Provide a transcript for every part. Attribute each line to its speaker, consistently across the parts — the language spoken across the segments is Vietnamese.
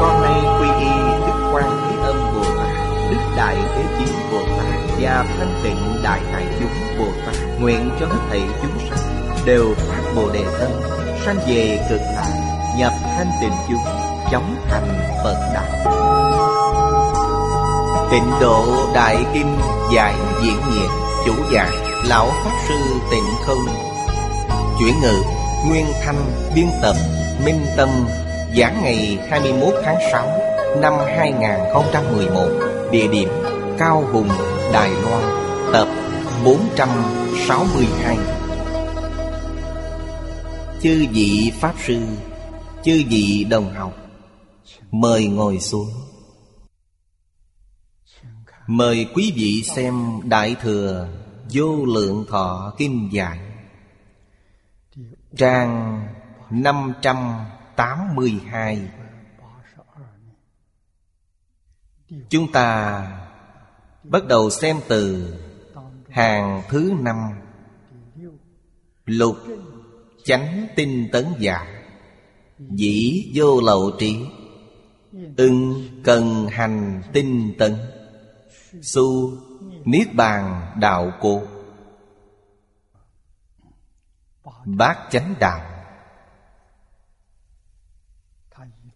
Speaker 1: con nay quy y Đức Quan Thế Âm Bồ Tát, Đức Đại Thế Chí Bồ Tát và Thanh Tịnh Đại Hải Chúng Bồ Tát, nguyện cho hết thảy chúng sanh đều phát Bồ đề tâm, sanh về cực lạc, nhập thanh tịnh chúng, chóng thành Phật đạo. Tịnh độ Đại kim giải diễn nghĩa, chủ giảng lão pháp sư Tịnh Không, chuyển ngữ Nguyên Thanh biên tập Minh Tâm Giảng ngày 21 tháng 6 năm 2011 Địa điểm Cao Hùng, Đài Loan Tập 462 Chư vị Pháp Sư Chư vị đồng học Mời ngồi xuống. Mời quý vị xem Đại Thừa Vô Lượng Thọ Kinh Giải Trang 500 582 Chúng ta bắt đầu xem từ hàng thứ năm. Lục chánh tinh tấn giả. Dĩ vô lậu trí. Ưng cần hành tinh tấn. Su niết bàn đạo cô. Bát chánh đạo.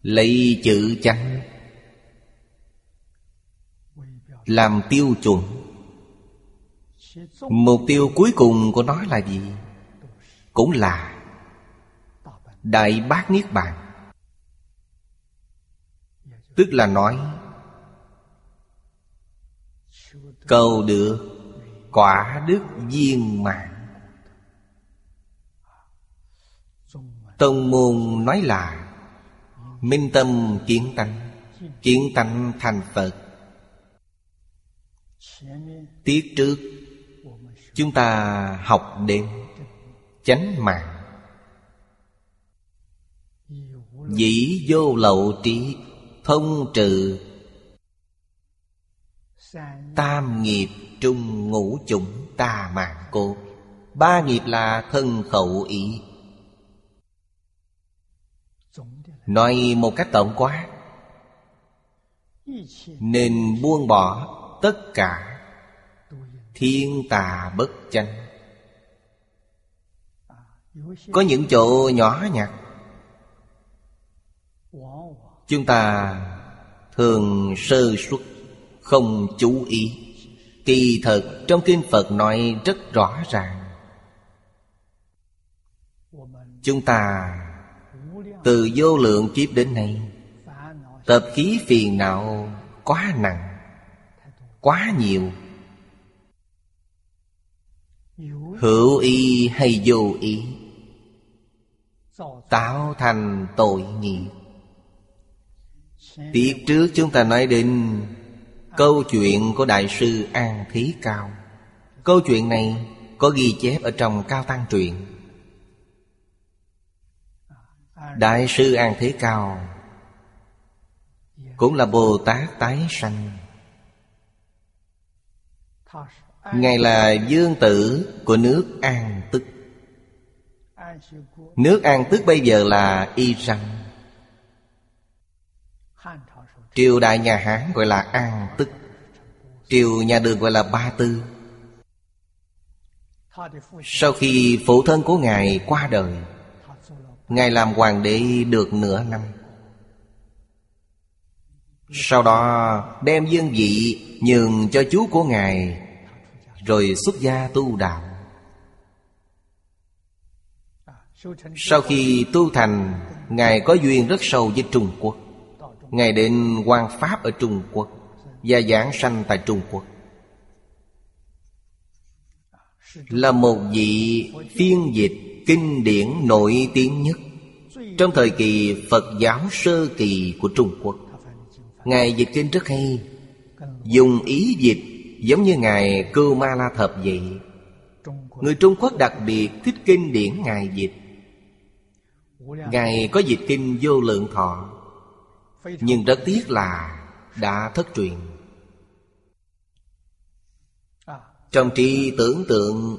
Speaker 1: Lấy chữ chánh Làm tiêu chuẩn. Mục tiêu cuối cùng của nó là gì? Cũng là Đại Bát Niết Bàn. Tức là nói, Cầu được quả đức viên mạng Tông môn nói là Minh tâm kiến tánh Kiến tánh thành Phật. Tiết trước, Chúng ta học đến Chánh mạng. Dĩ vô lậu trí, Thông trừ. Tam nghiệp trung ngũ chủng ta mạng cô. Ba nghiệp là thân khẩu ý. Nói một cách tổng quát. Nên buông bỏ tất cả Thiên tà bất chánh. Có những chỗ nhỏ nhặt, Chúng ta thường sơ suất, Không chú ý. Kỳ thật, trong Kinh Phật nói rất rõ ràng. Chúng ta từ vô lượng kiếp đến nay Tập khí phiền não quá nặng, Quá nhiều. Hữu ý hay vô ý Tạo thành tội nghiệp. Tiết trước chúng ta nói đến Câu chuyện của Đại sư An Thí Cao. Câu chuyện này có ghi chép ở trong Cao Tăng Truyện. Đại sư An Thế Cao Cũng là Bồ Tát tái sanh. Ngài là dương tử của nước An Tức. Nước An Tức bây giờ là Y Răng. Triều đại nhà Hán gọi là An Tức. Triều nhà Đường gọi là Ba Tư. Sau khi phụ thân của Ngài qua đời Ngài làm hoàng đế được nửa năm. Sau đó, đem dương vị nhường cho chú của Ngài, Rồi xuất gia tu đạo. Sau khi tu thành, Ngài có duyên rất sâu với Trung Quốc. Ngài đến quan Pháp ở Trung Quốc Và giảng sanh tại Trung Quốc. Là một vị phiên dịch kinh điển nổi tiếng nhất. Trong thời kỳ Phật giáo sơ kỳ của Trung Quốc, Ngài dịch kinh rất hay, Dùng ý dịch Giống như Ngài Cưu Ma La Thập vậy. Người Trung Quốc đặc biệt thích kinh điển Ngài dịch. Ngài có dịch kinh vô lượng thọ, Nhưng rất tiếc là đã thất truyền. Trong trí tưởng tượng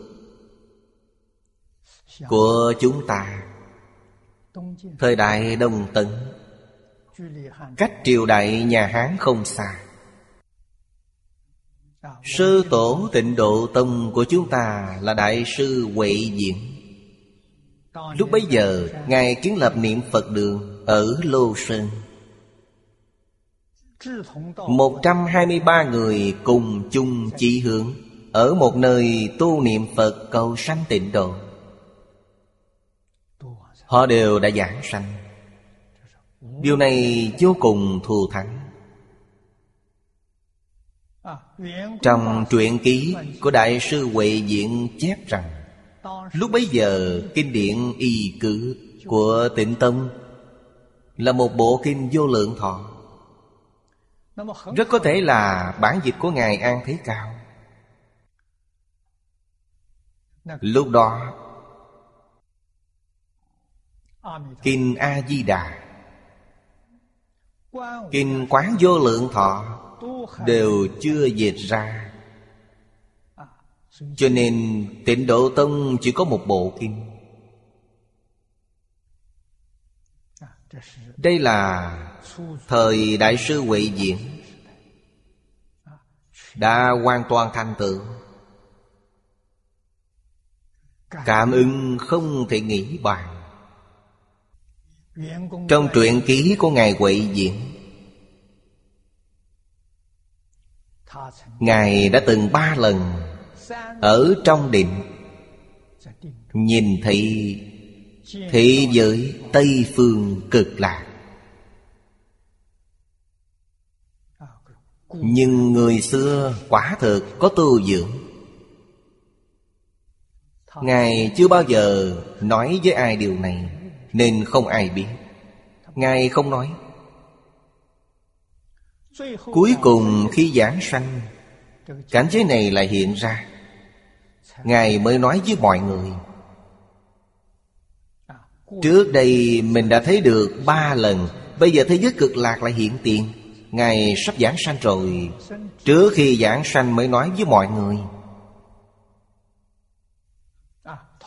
Speaker 1: của chúng ta. Thời đại Đông Tấn Cách triều đại nhà Hán không xa. Sư tổ tịnh độ tông của chúng ta là Đại sư Huệ Diện Lúc bấy giờ Ngài kiến lập niệm Phật đường Ở Lô Sơn. 123 người cùng chung chỉ hướng Ở một nơi tu niệm Phật cầu sanh tịnh độ Họ đều đã giảng sanh. Điều này vô cùng thù thắng. Trong truyện ký của Đại sư Huệ Diện chép rằng, Lúc bấy giờ kinh điển y cử của tịnh Tông Là một bộ kinh vô lượng thọ. Rất có thể là bản dịch của Ngài An Thế Cao. Lúc đó Kinh A-di-đà. Kinh Quán Vô Lượng Thọ Đều chưa dịch ra. Cho nên tịnh Độ Tông chỉ có một bộ kinh. Đây là thời Đại sư Huệ Diễn. Đã hoàn toàn thành tựu. Cảm ứng không thể nghĩ bàn trong truyện ký của Ngài Huệ Diễn Ngài đã từng ba lần Ở trong định Nhìn thị thị giới Tây Phương cực lạc. Nhưng người xưa quả thực có tu dưỡng. Ngài chưa bao giờ nói với ai điều này nên không ai biết. Ngài không nói. Cuối cùng khi giảng sanh, Cảnh giới này lại hiện ra. Ngài mới nói với mọi người, Trước đây mình đã thấy được ba lần, Bây giờ thế giới cực lạc lại hiện tiền. Ngài sắp giảng sanh rồi. Trước khi giảng sanh mới nói với mọi người.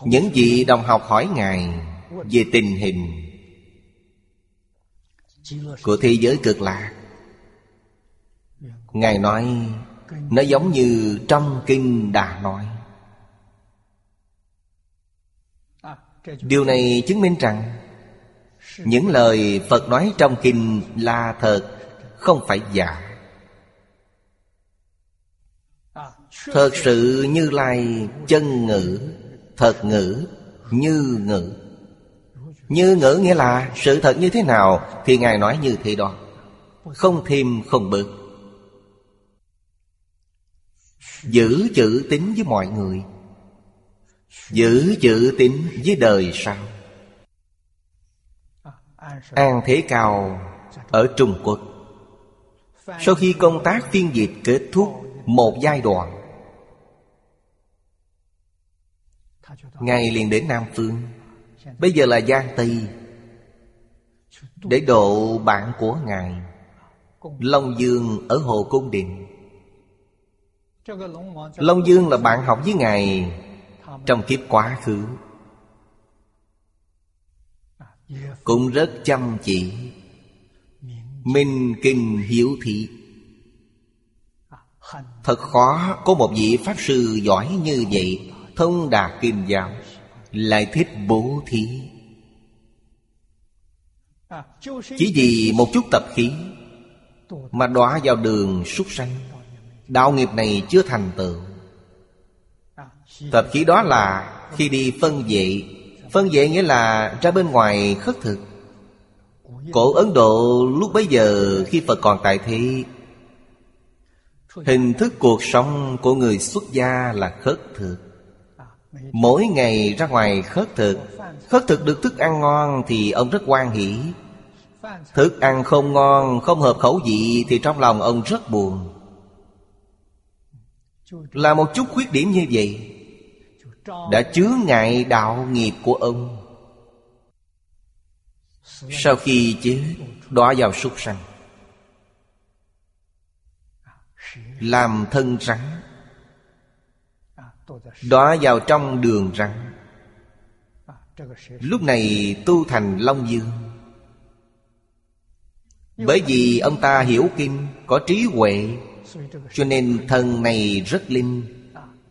Speaker 1: Những vị đồng học hỏi Ngài về tình hình của thế giới cực lạc ngài nói, nó giống như trong kinh đã nói điều này chứng minh rằng, những lời phật nói trong kinh là thật không phải giả. Thật sự như lai chân ngữ, thật ngữ như ngữ như ngữ nghĩa là sự thật như thế nào Thì Ngài nói như thế đó. Không thêm, không bớt. Giữ chữ tín với mọi người. Giữ chữ tín với đời sau. An Thế Cao ở Trung Quốc. Sau khi công tác phiên dịch kết thúc một giai đoạn, Ngài liền đến Nam Phương. Bây giờ là Giang Tây Để độ bạn của Ngài Long Dương ở Hồ Cung Điện. Long Dương là bạn học với Ngài Trong kiếp quá khứ, Cũng rất chăm chỉ, Minh kinh hiếu thị. Thật khó có một vị Pháp sư giỏi như vậy Thông đạt kim giáo lại thích bố thí. Chỉ vì một chút tập khí mà đọa vào đường súc sanh. Đạo nghiệp này chưa thành tựu. Tập khí đó là khi đi phân vệ. Phân vệ nghĩa là ra bên ngoài khất thực. Cổ ấn độ lúc bấy giờ khi phật còn tại thế, hình thức cuộc sống của người xuất gia là khất thực. Mỗi ngày ra ngoài khất thực. Khất thực được thức ăn ngon Thì ông rất quan hỷ. Thức ăn không ngon, không hợp khẩu vị Thì trong lòng ông rất buồn. Là một chút khuyết điểm như vậy Đã chứa ngại đạo nghiệp của ông. Sau khi chết Đọa vào súc sanh Làm thân rắn. Đọa vào trong đường rắn Lúc này tu thành Long Dương. Bởi vì ông ta hiểu kinh Có trí huệ Cho nên thân này rất linh.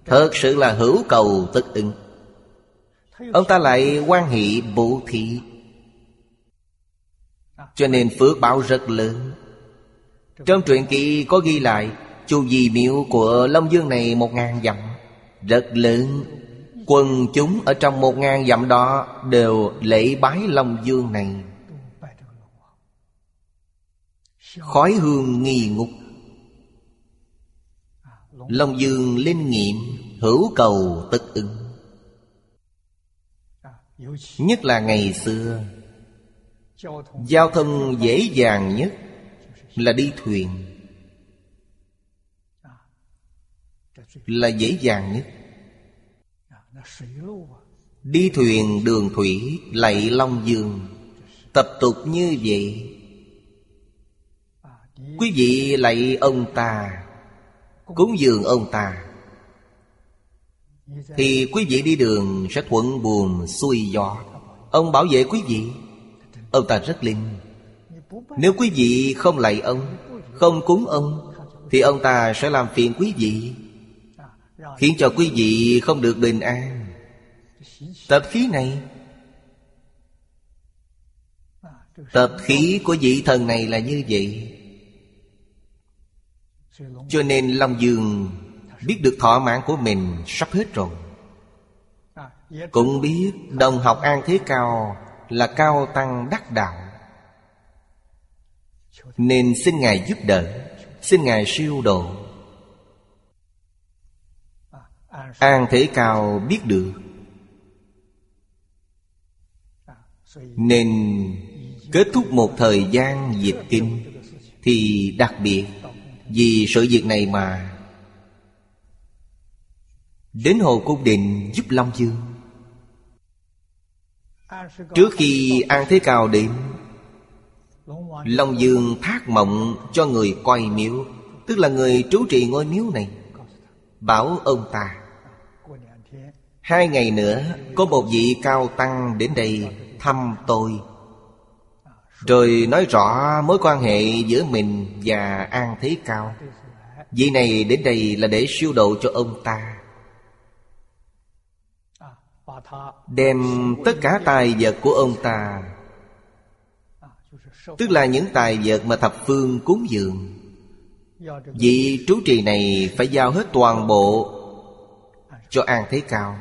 Speaker 1: Thật sự là hữu cầu tất ứng. Ông ta lại quan hệ bố thị Cho nên phước báo rất lớn. Trong truyện ký có ghi lại Chu di miệu của Long Dương này một ngàn dặm rất lớn. Quần chúng ở trong một ngàn dặm đó Đều lễ bái Long Dương này. Khói hương nghi ngục. Long Dương linh nghiệm, Hữu cầu tất ứng. Nhất là ngày xưa, Giao thông dễ dàng nhất Là đi thuyền. Là dễ dàng nhất. Đi thuyền đường thủy lạy Long Dương, Tập tục như vậy. Quý vị lạy ông ta, Cúng dường ông ta. Thì quý vị đi đường sẽ thuận buồm xuôi gió. Ông bảo vệ quý vị, Ông ta rất linh. Nếu quý vị không lạy ông, Không cúng ông, Thì ông ta sẽ làm phiền quý vị, Khiến cho quý vị không được bình an. Tập khí này Tập khí của vị thần này là như vậy. Cho nên Long Dương Biết được thọ mạng của mình sắp hết rồi. Cũng biết đồng học An Thế Cao Là cao tăng đắc đạo. Nên xin Ngài giúp đỡ, Xin Ngài siêu độ. An Thế Cao biết được Nên kết thúc một thời gian dịch kinh Thì đặc biệt Vì sự việc này mà Đến Hồ Cung Định giúp Long Dương Trước khi An Thế Cao đến, Long Dương thác mộng cho người coi miếu, Tức là người trú trì ngôi miếu này, Bảo ông ta, Hai ngày nữa Có một vị cao tăng đến đây Thăm tôi. Rồi nói rõ mối quan hệ giữa mình và An Thế Cao. Vị này đến đây là để siêu độ cho ông ta. Đem tất cả tài vật của ông ta, Tức là những tài vật mà thập phương cúng dường. Vị trú trì này phải giao hết toàn bộ Cho An Thế Cao.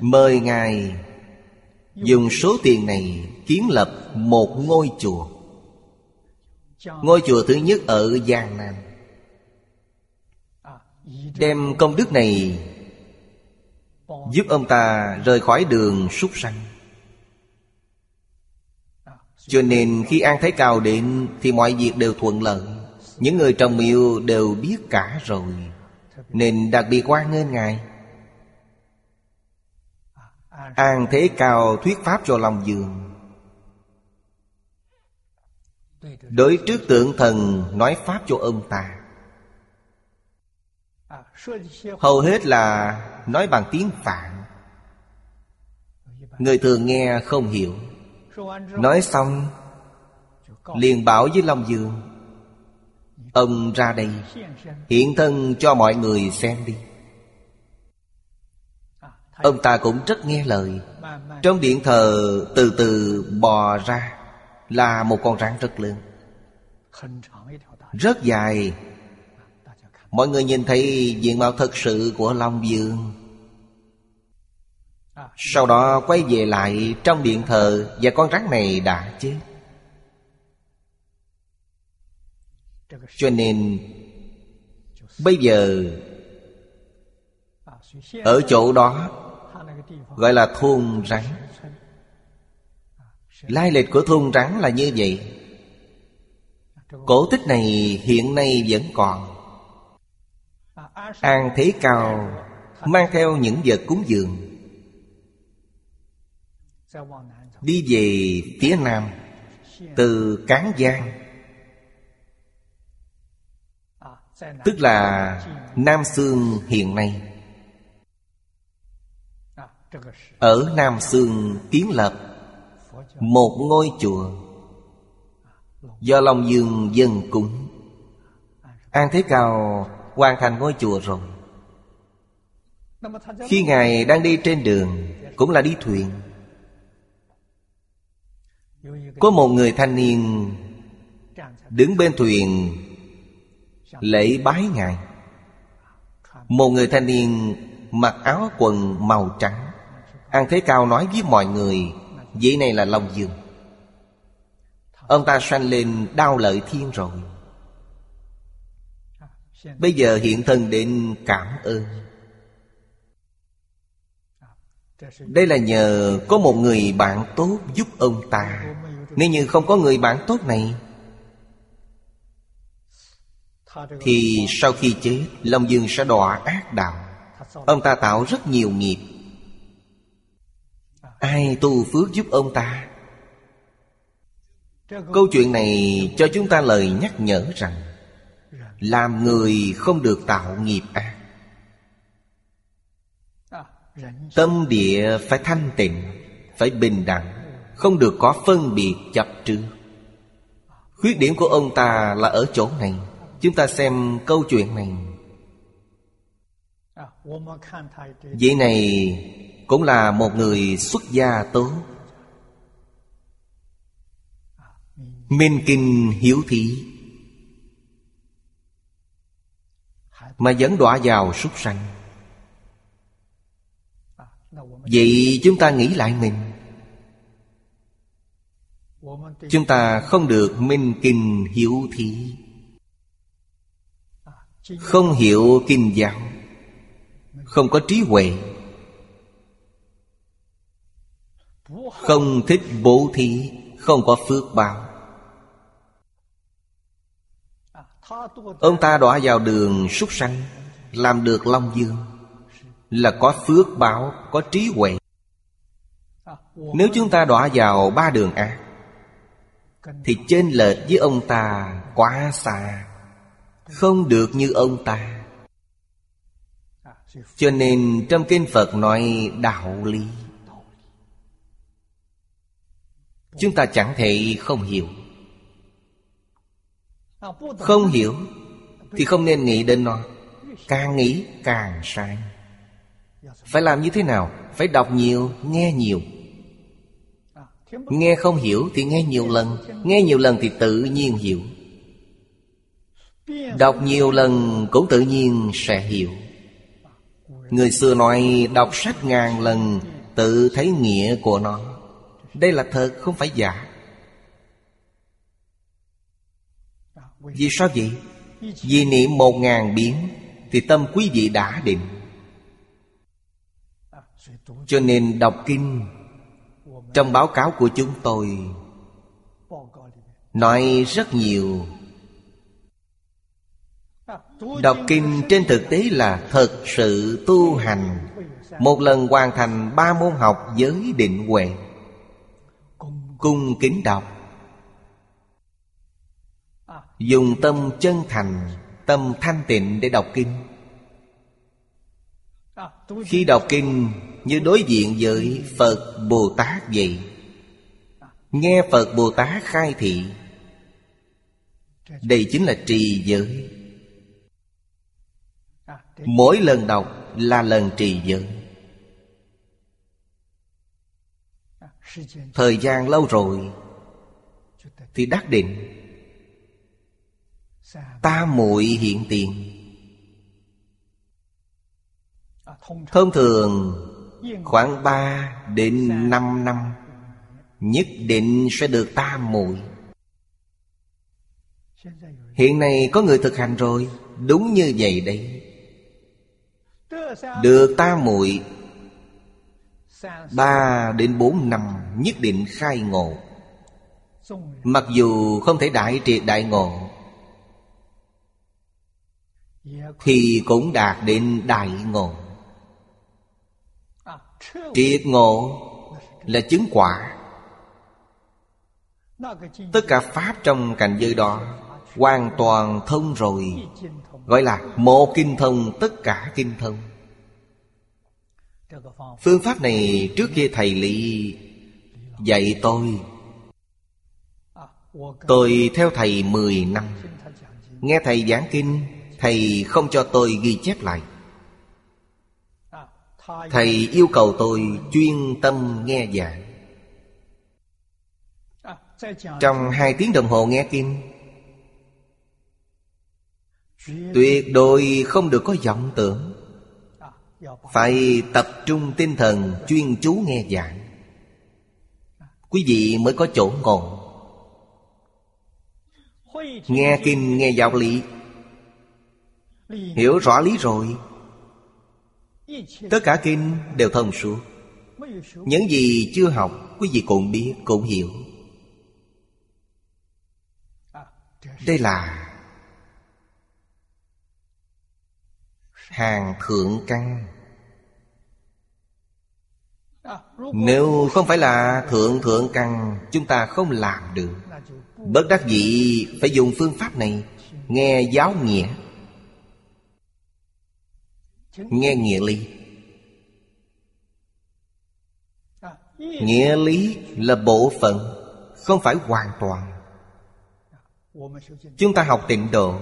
Speaker 1: Mời Ngài Dùng số tiền này kiến lập một ngôi chùa. Ngôi chùa thứ nhất ở Giang Nam. Đem công đức này Giúp ông ta rời khỏi đường súc sanh. Cho nên khi An Thái Cao đến Thì mọi việc đều thuận lợi. Những người trồng miêu đều biết cả rồi. Nên đặc biệt quan nghênh Ngài. An Thế Cao thuyết pháp cho Long Dương. Đối trước tượng thần nói pháp cho ông ta. Hầu hết là nói bằng tiếng Phạn. Người thường nghe không hiểu. Nói xong, liền bảo với Long Dương, Ông ra đây, Hiện thân cho mọi người xem đi. Ông ta cũng rất nghe lời. Trong điện thờ từ từ bò ra Là một con rắn rất lớn. Rất dài. Mọi người nhìn thấy diện mạo thật sự của Long Dương Sau đó quay về lại trong điện thờ Và con rắn này đã chết. Cho nên, Bây giờ, Ở chỗ đó Gọi là thôn rắn. Lai lịch của thôn rắn là như vậy. Cổ tích này hiện nay vẫn còn. An Thế Cao Mang theo những vật cúng dường. Đi về phía nam, Từ Cán Giang. Tức là Nam Xương hiện nay. Ở Nam Sương kiến lập, Một ngôi chùa. Do Long Dương dân cúng, An Thế Cao hoàn thành ngôi chùa rồi. Khi Ngài đang đi trên đường, Cũng là đi thuyền. Có một người thanh niên Đứng bên thuyền, Lễ bái Ngài. Một người thanh niên Mặc áo quần màu trắng An Thế Cao nói với mọi người, Vị này là Long Dương. Ông ta sanh lên đau lợi thiên rồi. Bây giờ hiện thân đến cảm ơn. Đây là nhờ có một người bạn tốt giúp ông ta. Nếu như không có người bạn tốt này, Thì sau khi chết, Long Dương sẽ đọa ác đạo. Ông ta tạo rất nhiều nghiệp. Ai tu phước giúp ông ta? Câu chuyện này cho chúng ta lời nhắc nhở rằng, Làm người không được tạo nghiệp ác. Tâm địa phải thanh tịnh, Phải bình đẳng, Không được có phân biệt chập trước Khuyết điểm của ông ta là ở chỗ này. Chúng ta xem câu chuyện này. Vậy này cũng là một người xuất gia tốt Minh kinh hiếu thí. Mà vẫn đọa vào súc sanh. Vậy chúng ta nghĩ lại mình. Chúng ta không được minh kinh hiếu thí. Không hiểu kinh giáo. Không có trí huệ. Không thích bố thí, Không có phước báo. Ông ta đọa vào đường súc sanh, Làm được Long Dương. Là có phước báo, Có trí huệ. Nếu chúng ta đọa vào ba đường ác Thì trên lệch với ông ta quá xa. Không được như ông ta. Cho nên trong kinh Phật nói đạo lý. Chúng ta chẳng thể không hiểu. Không hiểu Thì không nên nghĩ đến nó. Càng nghĩ càng sai. Phải làm như thế nào? Phải đọc nhiều, nghe nhiều. Nghe không hiểu thì nghe nhiều lần. Nghe nhiều lần thì tự nhiên hiểu. Đọc nhiều lần cũng tự nhiên sẽ hiểu. Người xưa nói đọc sách ngàn lần Tự thấy nghĩa của nó. Đây là thật không phải giả. Vì sao vậy? Vì niệm một ngàn biến, Thì tâm quý vị đã định. Cho nên đọc kinh, Trong báo cáo của chúng tôi, Nói rất nhiều. Đọc kinh trên thực tế là thật sự tu hành, Một lần hoàn thành ba môn học giới định huệ. Cung kính đọc. Dùng tâm chân thành, Tâm thanh tịnh để đọc kinh. Khi đọc kinh, Như đối diện với Phật Bồ Tát vậy. Nghe Phật Bồ Tát khai thị, Đây chính là trì giới. Mỗi lần đọc là lần trì giới. Thời gian lâu rồi Thì đắc định. Ta muội hiện tiền. Thông thường khoảng 3 đến 5 năm, Nhất định sẽ được ta muội. Hiện nay có người thực hành rồi, Đúng như vậy đấy. Được ta muội Ba đến bốn năm nhất định khai ngộ. Mặc dù không thể đại triệt đại ngộ, Thì cũng đạt đến đại ngộ. Triệt ngộ là chứng quả. Tất cả Pháp trong cảnh giới đó Hoàn toàn thông rồi. Gọi là một kinh thông, tất cả kinh thông. Phương pháp này trước kia thầy Lý dạy tôi. Tôi theo thầy 10 năm. Nghe thầy giảng kinh, Thầy không cho tôi ghi chép lại. Thầy yêu cầu tôi chuyên tâm nghe giảng. Trong hai tiếng đồng hồ nghe kinh, Tuyệt đối không được có vọng tưởng. Phải tập trung tinh thần chuyên chú nghe giảng. Quý vị mới có chỗ ngồi. Nghe kinh nghe giáo lý. Hiểu rõ lý rồi. Tất cả kinh đều thông suốt. Những gì chưa học Quý vị cũng biết, cũng hiểu. Đây là Hàng thượng căn. Nếu không phải là thượng thượng căn Chúng ta không làm được. Bất đắc dĩ phải dùng phương pháp này Nghe giáo nghĩa. Nghe nghĩa lý. Nghĩa lý. là bộ phận Không phải hoàn toàn. Chúng ta học tịnh độ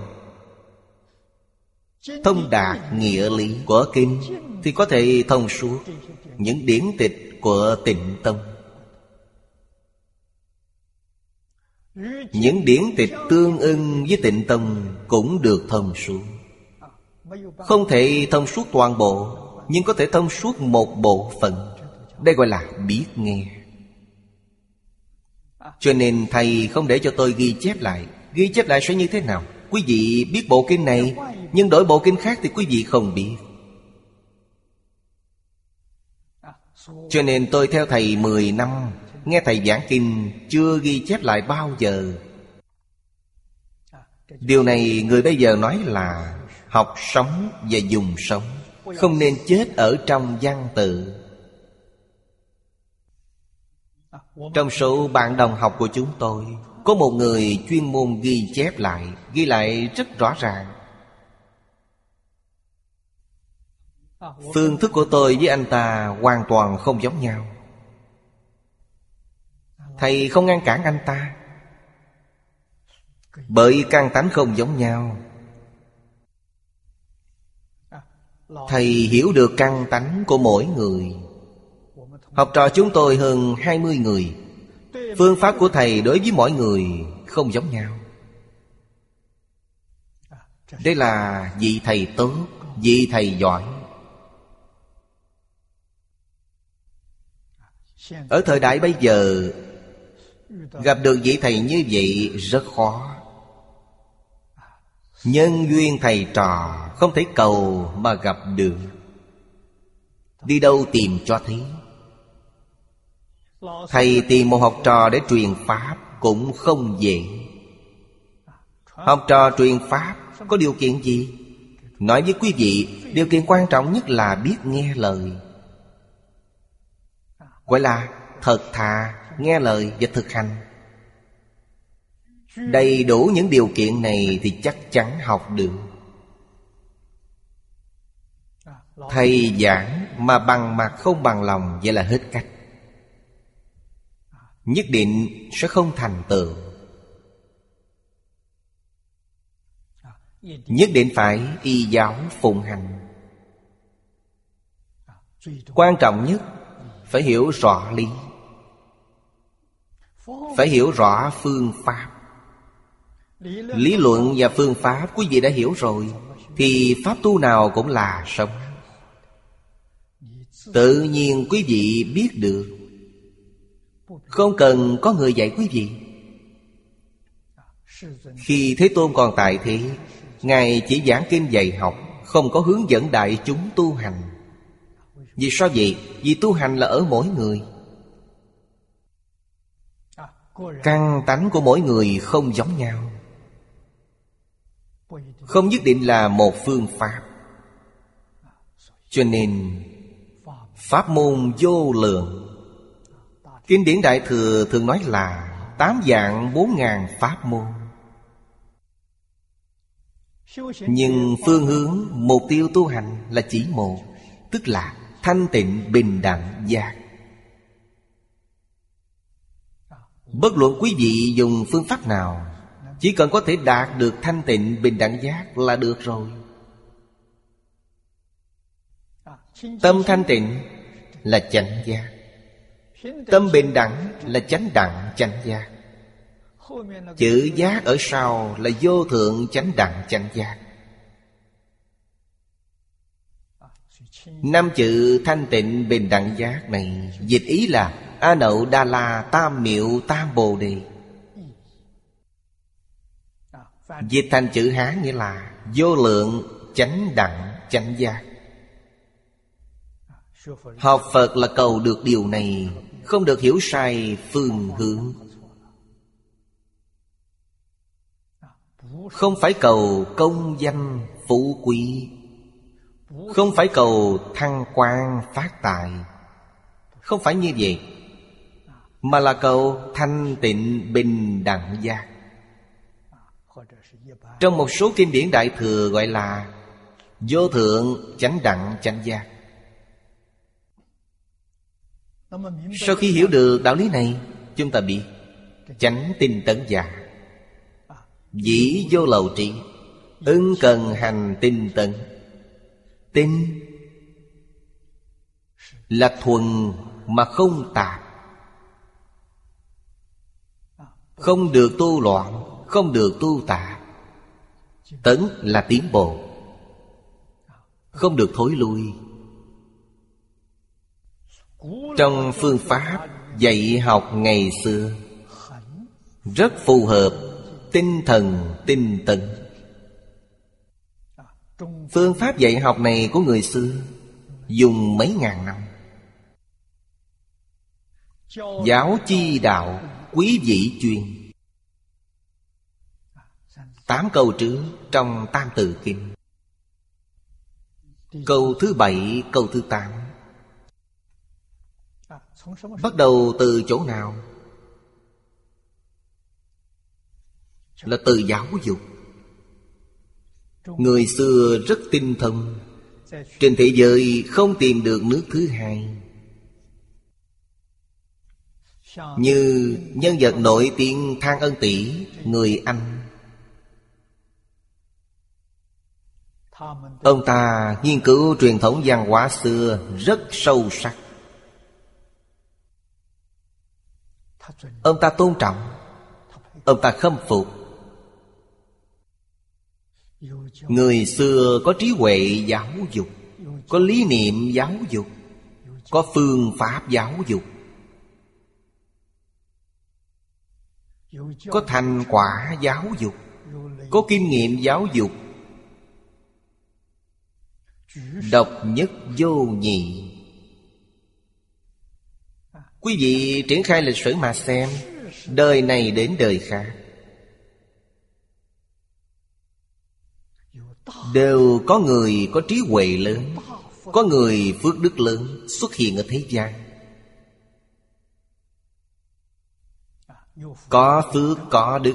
Speaker 1: Thông đạt nghĩa lý của kinh Thì có thể thông suốt Những điển tịch của tịnh tông. Những điển tịch tương ưng với tịnh tông Cũng được thông suốt. Không thể thông suốt toàn bộ, Nhưng có thể thông suốt một bộ phận. Đây gọi là biết nghe. Cho nên thầy không để cho tôi ghi chép lại. Ghi chép lại sẽ như thế nào? Quý vị biết bộ kinh này nhưng đổi bộ kinh khác thì quý vị không biết. Cho nên tôi theo thầy 10 năm, Nghe thầy giảng kinh, Chưa ghi chép lại bao giờ. Điều này người bây giờ nói là Học sống và dùng sống, Không nên chết ở trong văn tự. Trong số bạn đồng học của chúng tôi, Có một người chuyên môn ghi chép lại, Ghi lại rất rõ ràng. Phương thức của tôi với anh ta hoàn toàn không giống nhau. Thầy không ngăn cản anh ta. Bởi căn tánh không giống nhau. Thầy hiểu được căn tánh của mỗi người. Học trò chúng tôi hơn 20 người. Phương pháp của Thầy đối với mỗi người không giống nhau. Đây là vị Thầy tốt, vị Thầy giỏi. Ở thời đại bây giờ, Gặp được vị thầy như vậy rất khó. Nhân duyên thầy trò Không thể cầu mà gặp được. Đi đâu tìm cho thấy. Thầy tìm một học trò để truyền Pháp Cũng không dễ. Học trò truyền Pháp Có điều kiện gì? Nói với quý vị, Điều kiện quan trọng nhất là biết nghe lời. Gọi là thật thà Nghe lời và thực hành. Đầy đủ những điều kiện này Thì chắc chắn học được. Thầy giảng mà bằng mặt không bằng lòng Vậy là hết cách. Nhất định sẽ không thành tựu. Nhất định phải y giáo phụng hành. Quan trọng nhất phải hiểu rõ lý. Phải hiểu rõ phương pháp. Lý luận và phương pháp quý vị đã hiểu rồi, Thì pháp tu nào cũng là sống. Tự nhiên quý vị biết được. Không cần có người dạy quý vị. Khi Thế Tôn còn tại thế, Ngài chỉ giảng kinh dạy học, Không có hướng dẫn đại chúng tu hành. Vì sao vậy? Vì tu hành là ở mỗi người. Căn tánh của mỗi người không giống nhau. Không nhất định là một phương pháp. Cho nên, Pháp môn vô lượng. Kinh điển Đại Thừa thường nói là Tám dạng bốn ngàn pháp môn. Nhưng phương hướng, mục tiêu tu hành là chỉ một, Tức là thanh tịnh bình đẳng giác. Bất luận quý vị dùng phương pháp nào, Chỉ cần có thể đạt được thanh tịnh bình đẳng giác là được rồi. Tâm thanh tịnh là chánh giác. Tâm bình đẳng là chánh đẳng chánh giác. Chữ giác ở sau là vô thượng chánh đẳng chánh giác. Năm chữ thanh tịnh bình đẳng giác này, Dịch ý là A Nậu Đa La Tam Miệu Tam Bồ Đề. Dịch thành chữ Hán nghĩa là Vô lượng, chánh đẳng, chánh giác. Học Phật là cầu được điều này, Không được hiểu sai phương hướng. Không phải cầu công danh phú quý. Không phải cầu thăng quan phát tài. Không phải như vậy, Mà là cầu thanh tịnh bình đẳng giác. Trong một số kinh điển Đại Thừa gọi là Vô thượng chánh đẳng chánh giác. Sau khi hiểu được đạo lý này, Chúng ta biết Chánh tinh tấn giả, Dĩ vô lầu trị Ưng cần hành tinh tấn. Tinh Là thuần mà không tạp. Không được tu loạn, Không được tu tạp. Tấn là tiến bộ. Không được thối lui. Trong phương pháp dạy học ngày xưa, Rất phù hợp Tinh thần tinh tấn. Phương pháp dạy học này của người xưa Dùng mấy ngàn năm. Giáo chi đạo quý vị chuyên. Tám câu trước trong Tam Từ Kinh. Câu thứ bảy, câu thứ tám. Bắt đầu từ chỗ nào? Là từ giáo dục. Người xưa rất tinh thông. Trên thế giới không tìm được nước thứ hai. Như nhân vật nổi tiếng Thang Ân Tỷ Người Anh. Ông ta nghiên cứu truyền thống văn hóa xưa rất sâu sắc. Ông ta tôn trọng. Ông ta khâm phục Người xưa có trí huệ giáo dục, Có lý niệm giáo dục, Có phương pháp giáo dục. Có thành quả giáo dục, Có kinh nghiệm giáo dục. Độc nhất vô nhị. Quý vị triển khai lịch sử mà xem, Đời này đến đời khác. Đều có người có trí huệ lớn, Có người phước đức lớn xuất hiện ở thế gian. Có phước, có đức.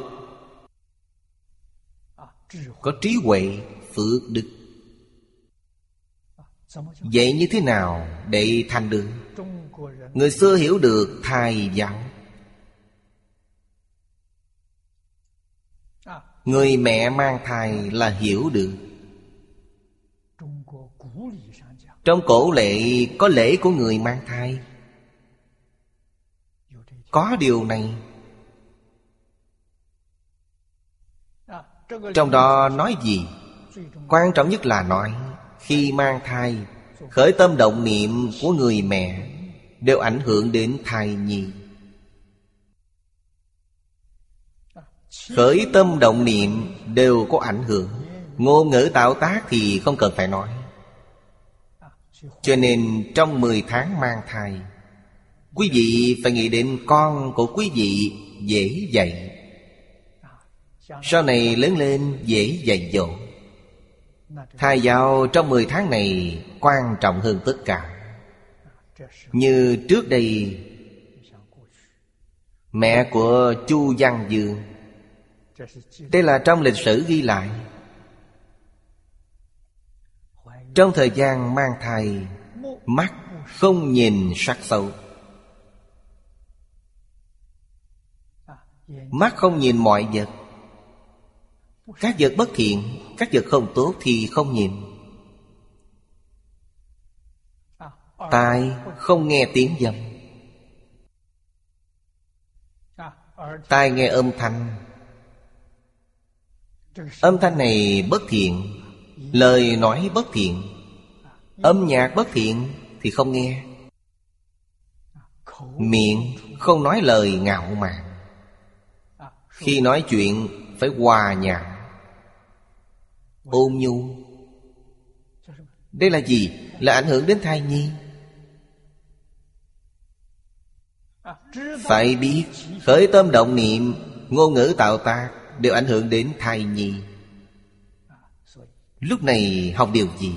Speaker 1: Có trí huệ, phước đức. Vậy như thế nào để thành được? Người xưa hiểu được thai giáo. Người mẹ mang thai là hiểu được. Trong cổ lệ, có lễ của người mang thai. Có điều này. Trong đó nói gì? Quan trọng nhất là nói, Khi mang thai, Khởi tâm động niệm của người mẹ Đều ảnh hưởng đến thai nhi. Khởi tâm động niệm đều có ảnh hưởng. Ngôn ngữ tạo tác thì không cần phải nói. Cho nên trong 10 tháng mang thai, Quý vị phải nghĩ đến con của quý vị dễ dạy. Sau này lớn lên dễ dạy dỗ. Thai giáo trong 10 tháng này quan trọng hơn tất cả. Như trước đây, Mẹ của Chu Văn Dương đây là trong lịch sử ghi lại. Trong thời gian mang thai, Mắt không nhìn sắc xấu. Mắt không nhìn mọi vật. Các vật bất thiện, Các vật không tốt thì không nhìn. Tai không nghe tiếng dâm Tai nghe âm thanh. Âm thanh này bất thiện, Lời nói bất thiện, Âm nhạc bất thiện thì không nghe. Miệng không nói lời ngạo mạn. Khi nói chuyện, phải hòa nhã Ôn nhu. Đây là gì? Là ảnh hưởng đến thai nhi. Phải biết, Khởi tâm động niệm, Ngôn ngữ tạo tác. Đều ảnh hưởng đến thai nhi. Lúc này học điều gì?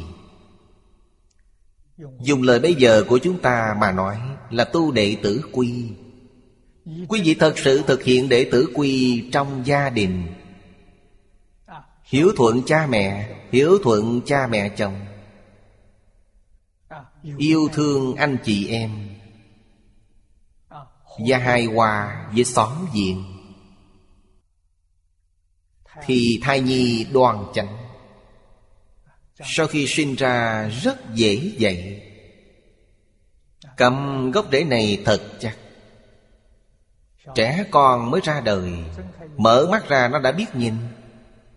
Speaker 1: Dùng lời bây giờ của chúng ta mà nói Là tu đệ tử quy. Quý vị thật sự thực hiện đệ tử quy trong gia đình. Hiếu thuận cha mẹ, Hiếu thuận cha mẹ chồng. Yêu thương anh chị em. Và hài hòa với xóm diện. Thì thai nhi đoàn chánh. Sau khi sinh ra rất dễ dạy. Cầm gốc rễ này thật chắc. Trẻ con mới ra đời, Mở mắt ra nó đã biết nhìn,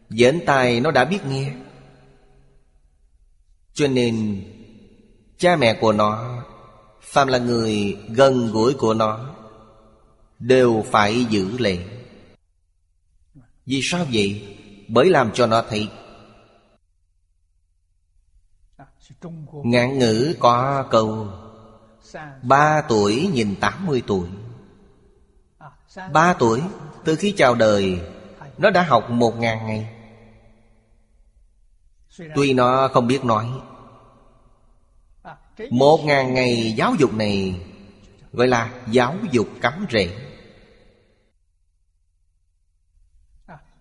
Speaker 1: Dễn tai nó đã biết nghe. Cho nên, Cha mẹ của nó, phàm là người gần gũi của nó, Đều phải giữ lệ vì sao vậy? Bởi làm cho nó thấy. Ngạn ngữ có câu, Ba tuổi nhìn tám mươi tuổi. Ba tuổi, Từ khi chào đời, Nó đã học một ngàn ngày. Tuy nó không biết nói, Một ngàn ngày giáo dục này Gọi là giáo dục cắm rễ.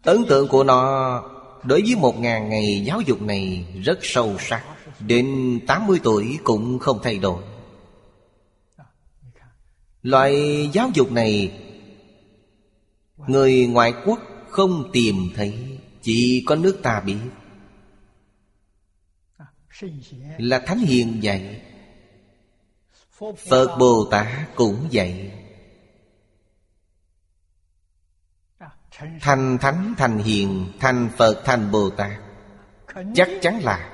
Speaker 1: Ấn tượng của nó Đối với một ngàn ngày giáo dục này Rất sâu sắc, Đến 80 tuổi cũng không thay đổi. Loại giáo dục này, Người ngoại quốc không tìm thấy, Chỉ có nước ta biết. Là Thánh Hiền dạy, Phật Bồ Tát cũng dạy Thành Thánh, Thành Hiền, Thành Phật, Thành Bồ Tát Chắc chắn là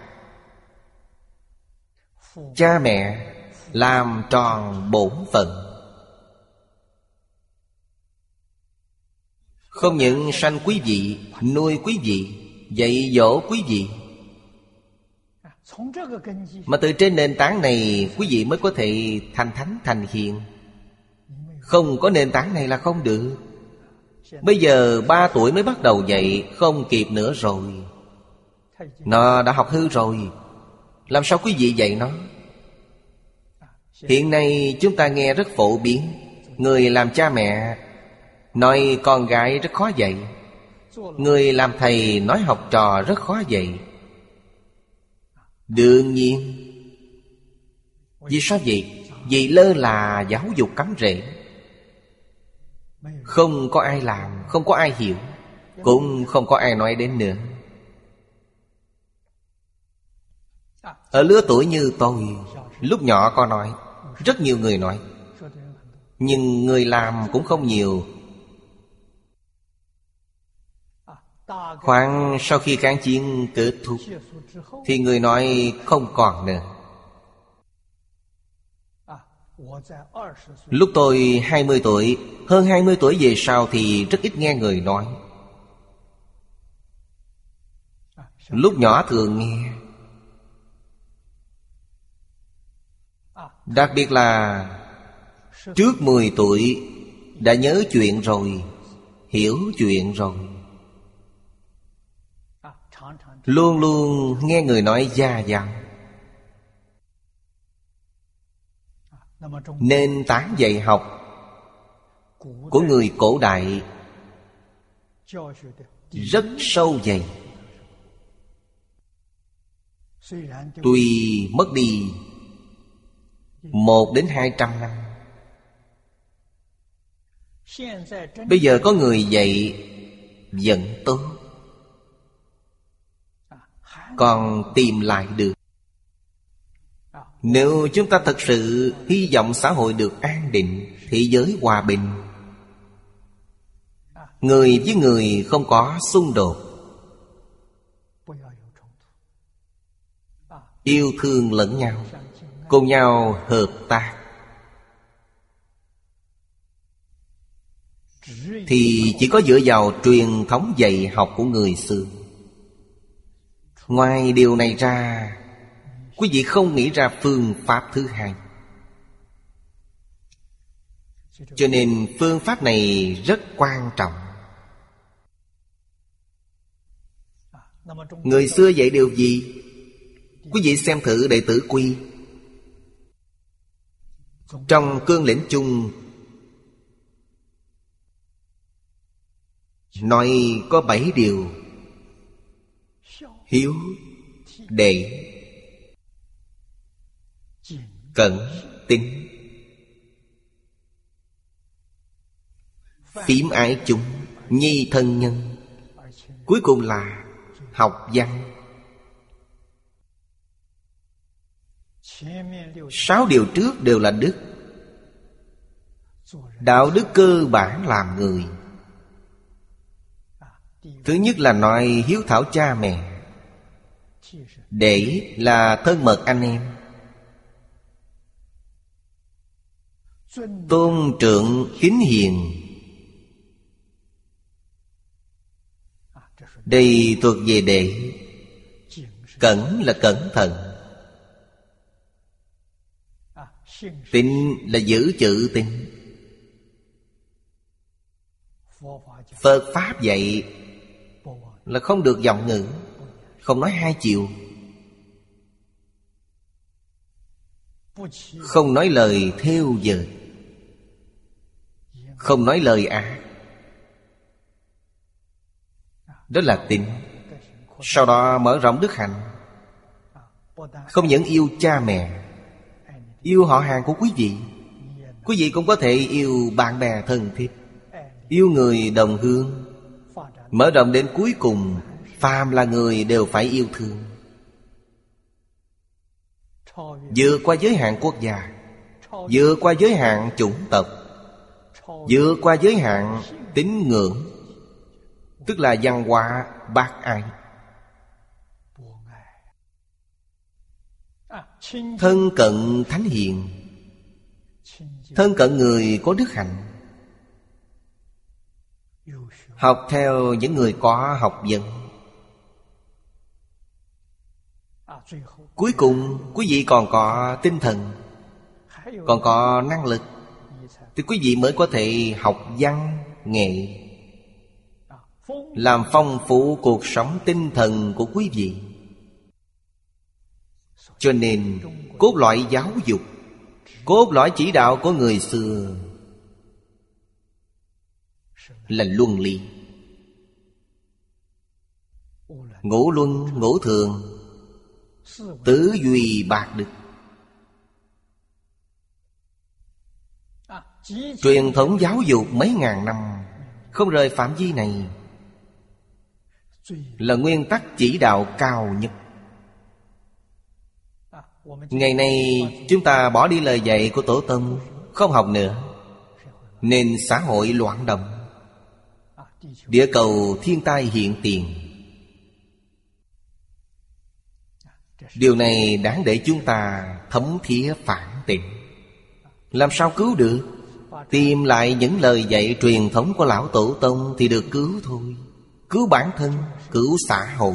Speaker 1: Cha mẹ làm tròn bổn phận. Không những sanh quý vị, Nuôi quý vị, Dạy dỗ quý vị, Mà từ trên nền tảng này Quý vị mới có thể thành thánh, thành hiền. Không có nền tảng này là không được. Bây giờ ba tuổi mới bắt đầu dạy, Không kịp nữa rồi. Nó đã học hư rồi. Làm sao quý vị dạy nó? Hiện nay chúng ta nghe rất phổ biến. Người làm cha mẹ Nói con gái rất khó dạy. Người làm thầy nói học trò rất khó dạy. Đương nhiên, Vì sao vậy? Vì lơ là giáo dục cấm rễ. Không có ai làm, Không có ai hiểu, Cũng không có ai nói đến nữa. Ở lứa tuổi như tôi, Lúc nhỏ có nói, Rất nhiều người nói, Nhưng người làm cũng không nhiều. Khoảng sau khi kháng chiến kết thúc, Thì người nói không còn nữa. Lúc tôi 20 tuổi, Hơn 20 tuổi về sau thì rất ít nghe người nói. Lúc nhỏ thường nghe. Đặc biệt là Trước 10 tuổi Đã nhớ chuyện rồi, Hiểu chuyện rồi. Luôn luôn nghe người nói gia dặn. Nên tán dạy học Của người cổ đại Rất sâu dày. Tuy mất đi Một đến hai trăm năm, Bây giờ có người dạy Vẫn tốt, Còn tìm lại được nếu chúng ta thật sự Hy vọng xã hội được an định, Thế giới hòa bình, Người với người không có xung đột. Yêu thương lẫn nhau, Cùng nhau hợp tác. Thì chỉ có dựa vào truyền thống dạy học của người xưa. Ngoài điều này ra Quý vị không nghĩ ra phương pháp thứ hai. Cho nên phương pháp này rất quan trọng. Người xưa dạy điều gì? Quý vị xem thử đệ tử quy. Trong cương lĩnh chung, Nói có bảy điều. Hiếu, Đệ Cẩn Tính. Phím ái chúng, Nhi thân nhân, Cuối cùng là Học văn. Sáu điều trước đều là đức. Đạo đức cơ bản làm người. Thứ nhất là nói hiếu thảo cha mẹ. Để là thân mật anh em. Tôn trượng kính hiền. Đây thuộc về đệ. Cẩn là cẩn thận. Tính là giữ chữ tính Phật Pháp dạy Là không được giọng ngữ, Không nói hai chiều. Không nói lời theo giờ. Không nói lời ác Đó là tin. Sau đó mở rộng đức hạnh. Không những yêu cha mẹ, Yêu họ hàng của quý vị Quý vị cũng có thể yêu bạn bè thân thiết, Yêu người đồng hương. Mở rộng đến cuối cùng, Phàm là người đều phải yêu thương. Vượt qua giới hạn quốc gia, Vượt qua giới hạn chủng tộc Vượt qua giới hạn, tín ngưỡng, Tức là văn hóa bác ai Thân cận thánh hiền, Thân cận người có đức hạnh. Học theo những người có học vấn. Cuối cùng, quý vị còn có tinh thần, Còn có năng lực. Thì quý vị mới có thể học văn, nghệ Làm phong phú cuộc sống tinh thần của quý vị. Cho nên cốt loại giáo dục Cốt lõi chỉ đạo của người xưa Là luân lý. Ngũ luân ngũ thường Tứ duy bạc đức. Truyền thống giáo dục mấy ngàn năm, Không rời phạm vi này, Là nguyên tắc chỉ đạo cao nhất. Ngày nay, chúng ta bỏ đi lời dạy của Tổ Tông, Không học nữa, Nên xã hội loạn động. Địa cầu thiên tai hiện tiền. Điều này đáng để chúng ta thấm thía phản tỉnh. Làm sao cứu được? Tìm lại những lời dạy truyền thống của Lão Tổ Tông Thì được cứu thôi. Cứu bản thân, cứu xã hội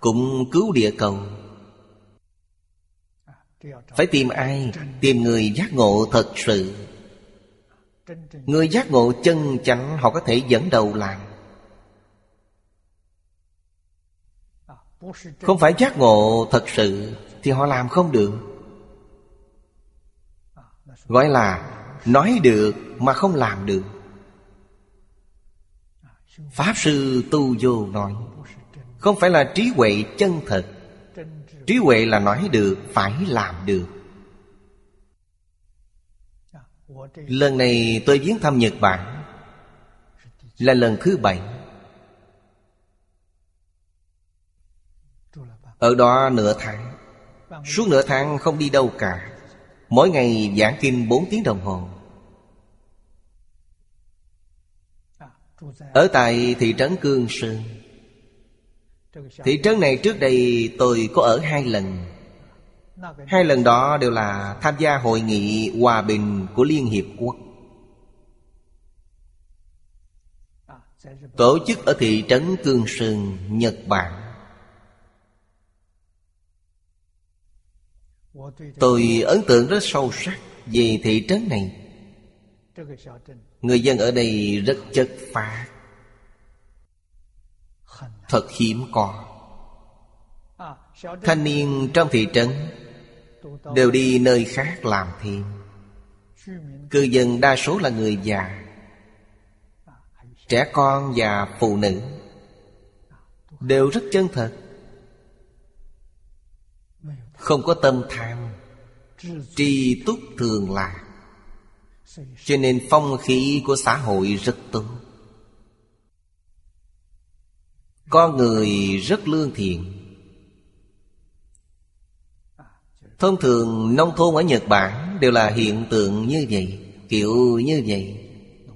Speaker 1: Cũng cứu địa cầu. Phải tìm ai? Tìm người giác ngộ thật sự. Người giác ngộ chân chánh Họ có thể dẫn đầu làm. Không phải giác ngộ thật sự Thì họ làm không được. Gọi là Nói được mà không làm được. Pháp sư tu vô nói, Không phải là trí huệ chân thật. Trí huệ là nói được, Phải làm được. Lần này tôi viếng thăm Nhật Bản, Là lần thứ bảy. Ở đó nửa tháng, Suốt nửa tháng không đi đâu cả. Mỗi ngày giảng kinh 4 tiếng đồng hồ. Ở tại thị trấn Cương Sơn. Thị trấn này trước đây tôi có ở hai lần. Hai lần đó đều là tham gia hội nghị hòa bình của Liên Hiệp Quốc. Tổ chức ở thị trấn Cương Sơn, Nhật Bản. Tôi ấn tượng rất sâu sắc về thị trấn này. Người dân ở đây rất chất phá Thật hiếm có. Thanh niên trong thị trấn Đều đi nơi khác làm thêm Cư dân đa số là người già, Trẻ con và phụ nữ, Đều rất chân thật. Không có tâm tham, Tri túc thường lạc Cho nên phong khí của xã hội rất tốt. Con người rất lương thiện. Thông thường nông thôn ở Nhật Bản Đều là hiện tượng như vậy, Kiểu như vậy.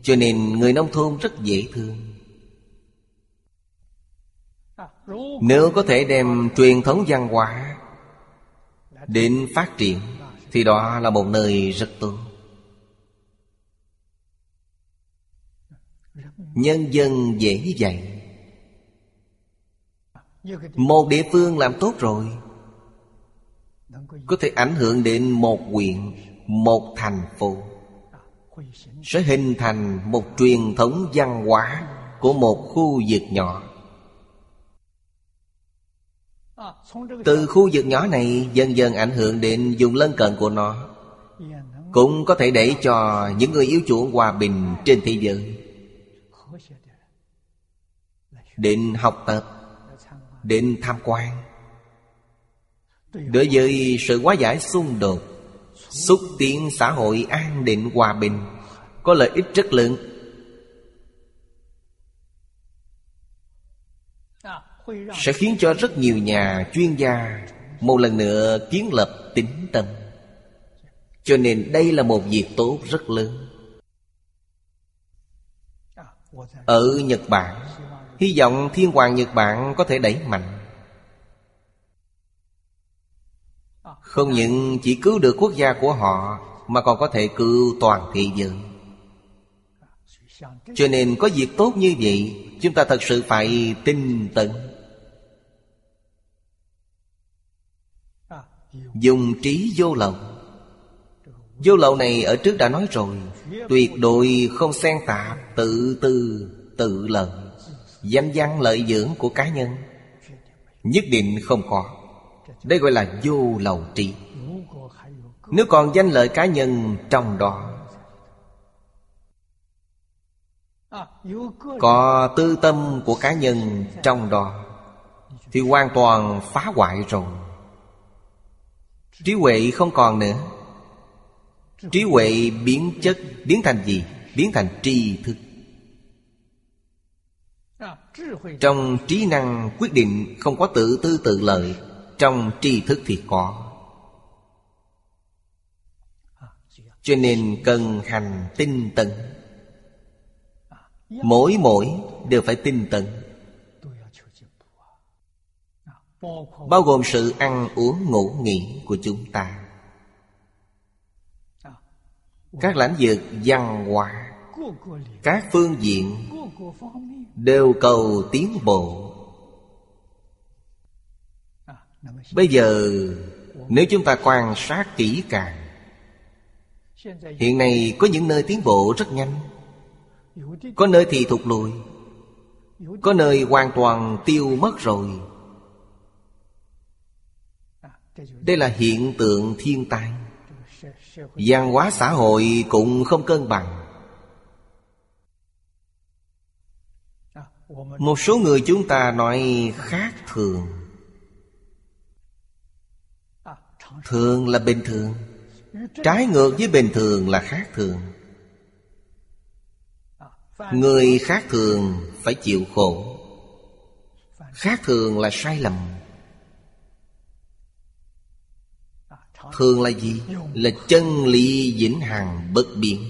Speaker 1: Cho nên người nông thôn rất dễ thương. Nếu có thể đem truyền thống văn hóa Đến phát triển, Thì đó là một nơi rất tốt. Nhân dân dễ dạy. Một địa phương làm tốt rồi, có thể ảnh hưởng đến một huyện, một thành phố. Sẽ hình thành một truyền thống văn hóa của một khu vực nhỏ từ khu vực nhỏ này dần dần ảnh hưởng đến vùng lân cận của nó. Cũng có thể để cho những người yêu chuộng hòa bình trên thế giới. Đến học tập, đến tham quan. Đối với sự hóa giải xung đột, Xúc tiến xã hội an định hòa bình, Có lợi ích rất lớn. Sẽ khiến cho rất nhiều nhà chuyên gia Một lần nữa kiến lập tính tâm. Cho nên đây là một việc tốt rất lớn. Ở Nhật Bản, Hy vọng Thiên Hoàng Nhật Bản có thể đẩy mạnh. Không những chỉ cứu được quốc gia của họ, Mà còn có thể cứu toàn thị giới. Cho nên có việc tốt như vậy, Chúng ta thật sự phải tinh tấn. Dùng trí vô lậu. Vô lậu này ở trước đã nói rồi, Tuyệt đối không xen tạp Tự tư tự lợi, Danh văn lợi dưỡng của cá nhân. Nhất định không có. Đây gọi là vô lậu trí. Nếu còn danh lợi cá nhân trong đó, Có tư tâm của cá nhân trong đó, Thì hoàn toàn phá hoại rồi. Trí huệ không còn nữa. Trí huệ biến chất, Biến thành gì? Biến thành tri thức. Trong trí năng quyết định Không có tự tư tự lợi, trong tri thức thì có. Cho nên cần hành tinh tấn mỗi mỗi đều phải tinh tấn bao gồm sự ăn uống ngủ nghỉ của chúng ta. Các lãnh vực văn hóa, các phương diện đều cầu tiến bộ. Bây giờ, Nếu chúng ta quan sát kỹ càng, Hiện nay có những nơi tiến bộ rất nhanh. Có nơi thì thụt lùi, Có nơi hoàn toàn tiêu mất rồi. Đây là hiện tượng thiên tai. Văn hóa xã hội cũng không cân bằng. Một số người chúng ta nói khác thường. Thường là bình thường. Trái ngược với bình thường là khác thường. Người khác thường phải chịu khổ. Khác thường là sai lầm. Thường là gì? Là chân lý vĩnh hằng bất biến.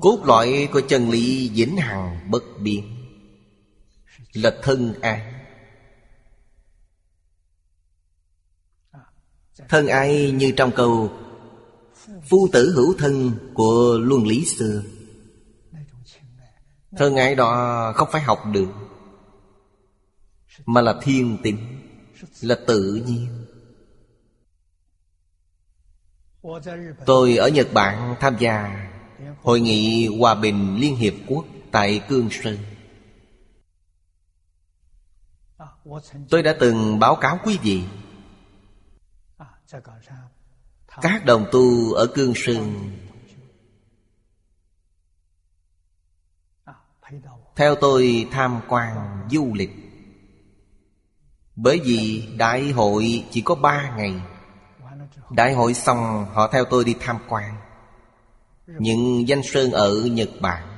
Speaker 1: Cốt lõi của chân lý vĩnh hằng bất biến Là thân ái Thân ai như trong câu Phu tử hữu thân của luân lý xưa? Thân ái đó không phải học được, Mà là thiên tính, Là tự nhiên. Tôi ở Nhật Bản tham gia Hội nghị Hòa bình Liên Hiệp Quốc tại Cương Sơn. Tôi đã từng báo cáo quý vị các đồng tu ở Cương Sơn. Theo tôi tham quan du lịch, Bởi vì đại hội chỉ có ba ngày. Đại hội xong, họ theo tôi đi tham quan. Những danh sơn ở Nhật Bản.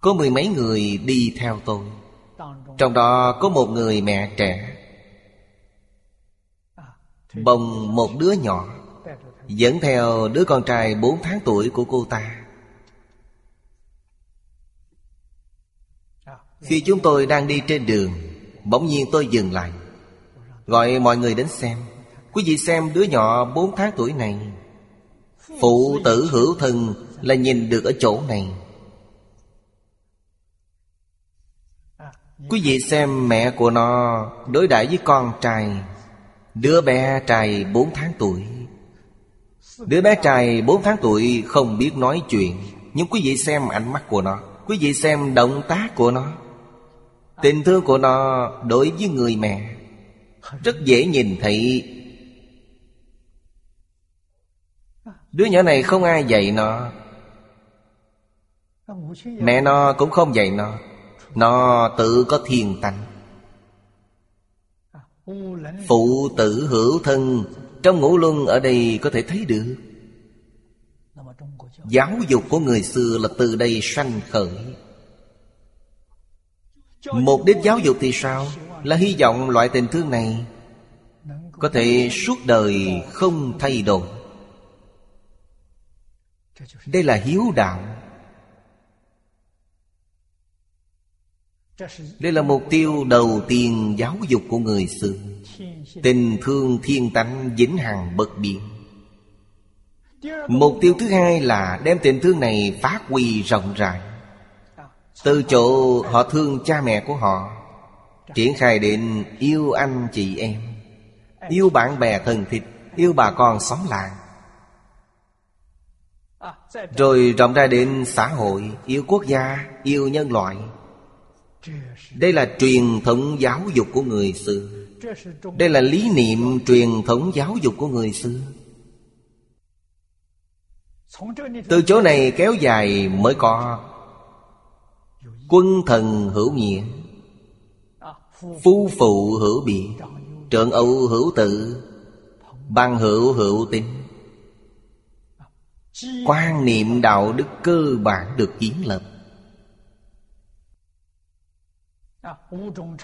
Speaker 1: Có mười mấy người đi theo tôi. Trong đó có một người mẹ trẻ. Bồng một đứa nhỏ. Dẫn theo đứa con trai 4 tháng tuổi của cô ta. Khi chúng tôi đang đi trên đường, Bỗng nhiên tôi dừng lại. Gọi mọi người đến xem. Quý vị xem đứa nhỏ 4 tháng tuổi này. Phụ tử hữu thần là nhìn được ở chỗ này. Quý vị xem mẹ của nó đối đãi với con trai. Đứa bé trai 4 tháng tuổi. Đứa bé trai 4 tháng tuổi không biết nói chuyện, Nhưng quý vị xem ánh mắt của nó. Quý vị xem động tác của nó. Tình thương của nó đối với người mẹ. Rất dễ nhìn thấy. Đứa nhỏ này không ai dạy nó. Mẹ nó cũng không dạy nó. Nó tự có thiền tánh. Phụ tử hữu thân, Trong ngũ luân ở đây có thể thấy được. Giáo dục của người xưa là từ đây sanh khởi. Mục đích giáo dục thì sao? Là hy vọng loại tình thương này Có thể suốt đời không thay đổi. Đây là hiếu đạo. Đây là mục tiêu đầu tiên giáo dục của người xưa. Tình thương thiên tánh vĩnh hằng bất biến. Mục tiêu thứ hai là đem tình thương này phát huy rộng rãi. Từ chỗ họ thương cha mẹ của họ Triển khai đến yêu anh chị em Yêu bạn bè thân thịt, Yêu bà con xóm làng. Rồi rộng ra đến xã hội Yêu quốc gia Yêu nhân loại. Đây là truyền thống giáo dục của người xưa. Đây là lý niệm truyền thống giáo dục của người xưa. Từ chỗ này kéo dài mới có Quân thần hữu nghĩa. Phu phụ hữu biện Trượng âu hữu tự ban hữu hữu tính Quan niệm đạo đức cơ bản được kiến lập.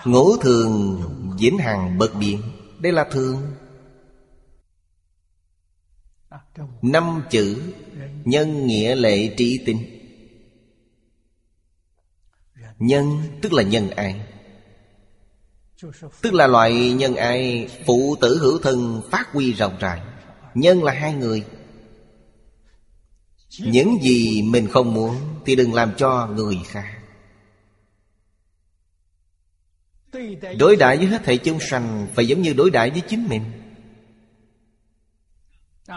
Speaker 1: Ngũ thường diễn hàng bất biến. Đây là thường. Năm chữ Nhân nghĩa lệ trí tinh Nhân tức là nhân ai Tức là loại nhân ai Phụ tử hữu thân phát huy rộng rãi. Nhân là hai người. Những gì mình không muốn Thì đừng làm cho người khác. Đối đãi với hết thảy chúng sanh Phải giống như đối đãi với chính mình.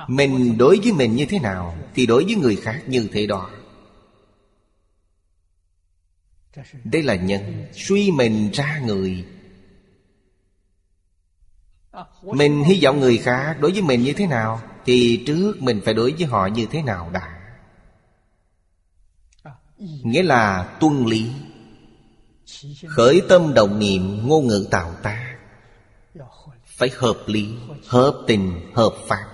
Speaker 1: Mình đối với mình như thế nào Thì đối với người khác như thế đó. Đây là nhân Suy mình ra người mình hy vọng người khác đối với mình như thế nào Thì trước mình phải đối với họ như thế nào đã. Nghĩa là tuân lý Khởi tâm động niệm ngôn ngữ tạo ta Phải hợp lý, hợp tình, hợp pháp.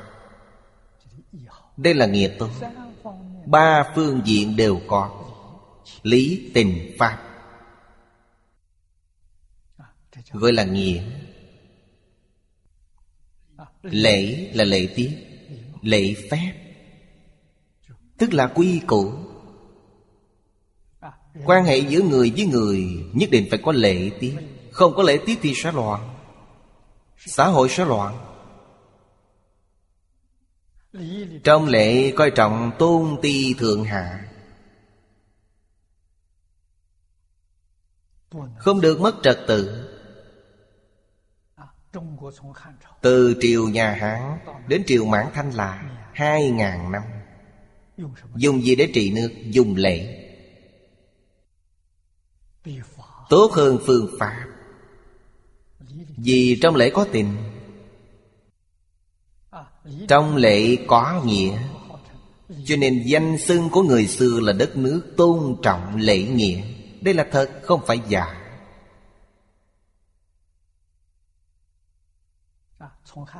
Speaker 1: Đây là nghĩa tốt. Ba phương diện đều có Lý, tình, pháp. Gọi là nghĩa. Lễ là lễ tiết Lễ phép. Tức là quy củ. Quan hệ giữa người với người Nhất định phải có lễ tiết Không có lễ tiết thì sẽ loạn. Xã hội sẽ loạn. Trong lễ coi trọng tôn ti thượng hạ. Không được mất trật tự. Từ triều nhà Hán Đến triều Mãn Thanh là, Hai ngàn năm. Dùng gì để trị nước? Dùng lễ. Tốt hơn phương pháp. Vì trong lễ có tình. Trong lễ có nghĩa. Cho nên danh xưng của người xưa là đất nước tôn trọng lễ nghĩa. Đây là thật, không phải giả.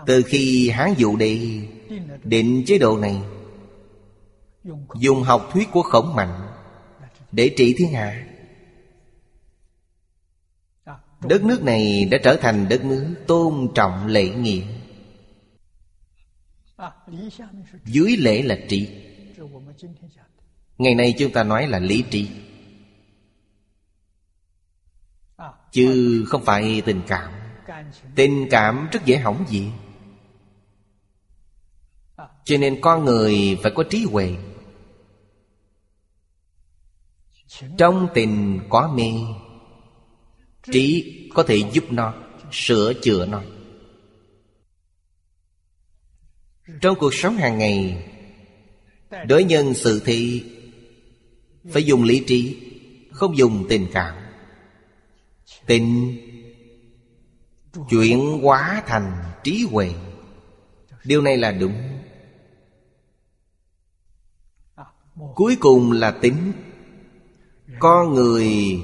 Speaker 1: Từ khi Hán Dụ Đệ định chế độ này Dùng học thuyết của khổng mạnh Để trị thiên hạ. Đất nước này đã trở thành đất nước tôn trọng lễ nghĩa. Dưới lễ là trị. Ngày nay chúng ta nói là lý trị. Chứ không phải tình cảm Tình cảm rất dễ hỏng gì. Cho nên con người phải có trí huệ. Trong tình có mê, Trí có thể giúp nó, Sửa chữa nó. Trong cuộc sống hàng ngày, Đối nhân sự thị Phải dùng lý trí, Không dùng tình cảm. Tình Chuyển hóa thành trí huệ. Điều này là đúng. Cuối cùng là tính. Con người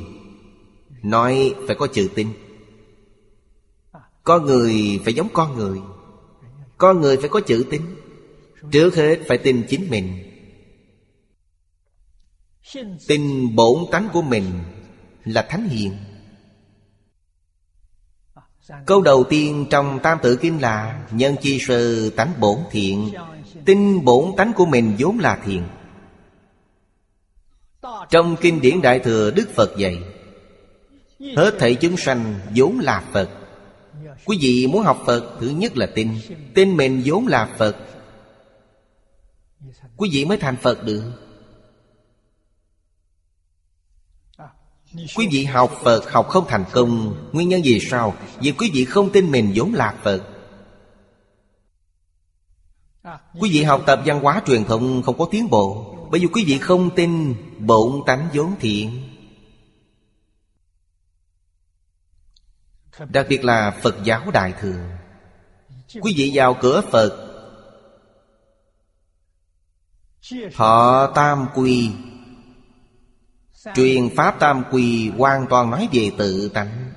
Speaker 1: Nói phải có chữ tính. Con người phải giống con người. Con người phải có chữ tín Trước hết phải tin chính mình. Tin bổn tánh của mình Là thánh hiền. Câu đầu tiên trong Tam Tự Kinh là, Nhân chi sư tánh bổn thiện, Tin bổn tánh của mình vốn là thiện. Trong Kinh điển Đại Thừa, Đức Phật dạy, Hết thảy chúng sanh vốn là Phật. Quý vị muốn học Phật, Thứ nhất là tin Tin mình vốn là Phật. Quý vị mới thành Phật được. Quý vị học Phật học không thành công, Nguyên nhân gì sao? Vì quý vị không tin mình vốn là Phật. Quý vị học tập văn hóa truyền thống không có tiến bộ. Bởi vì quý vị không tin bổn tánh vốn thiện. Đặc biệt là Phật giáo Đại Thừa. Quý vị vào cửa Phật. Họ tam quy. Truyền Pháp tam quy hoàn toàn nói về tự tánh.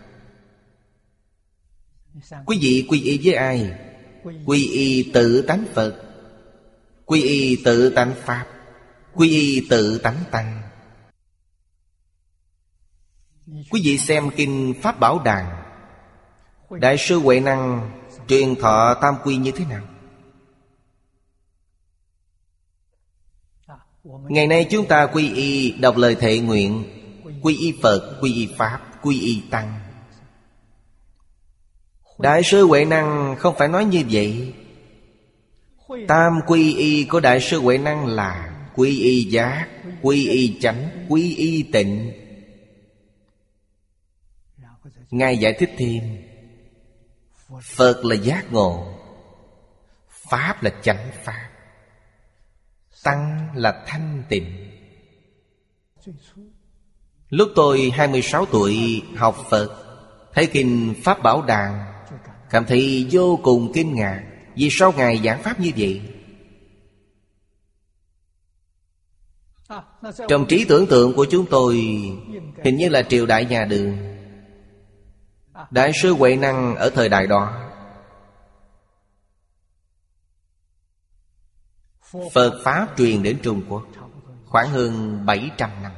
Speaker 1: Quý vị, quy y với ai? Quy y tự tánh Phật. Quy y tự tánh Pháp. Quy y tự tánh Tăng. Quý vị xem Kinh Pháp Bảo Đàn. Đại sư Huệ Năng truyền thọ tam quy như thế nào? Ngày nay chúng ta quy y đọc lời thệ nguyện Quy y Phật, quy y Pháp, quy y Tăng. Đại sư Huệ Năng không phải nói như vậy. Tam quy y của Đại sư Huệ Năng là Quy y giác, quy y chánh, quy y tịnh. Ngài giải thích thêm phật là giác ngộ pháp là chánh pháp tăng là thanh tịnh. Lúc tôi 26 tuổi, học phật, thấy kinh pháp bảo đàn cảm thấy vô cùng kinh ngạc vì sao ngài giảng pháp như vậy. Trong trí tưởng tượng của chúng tôi, Hình như là triều đại nhà đường. Đại sư Huệ Năng ở thời đại đó Phật Pháp truyền đến Trung Quốc Khoảng hơn 700 năm.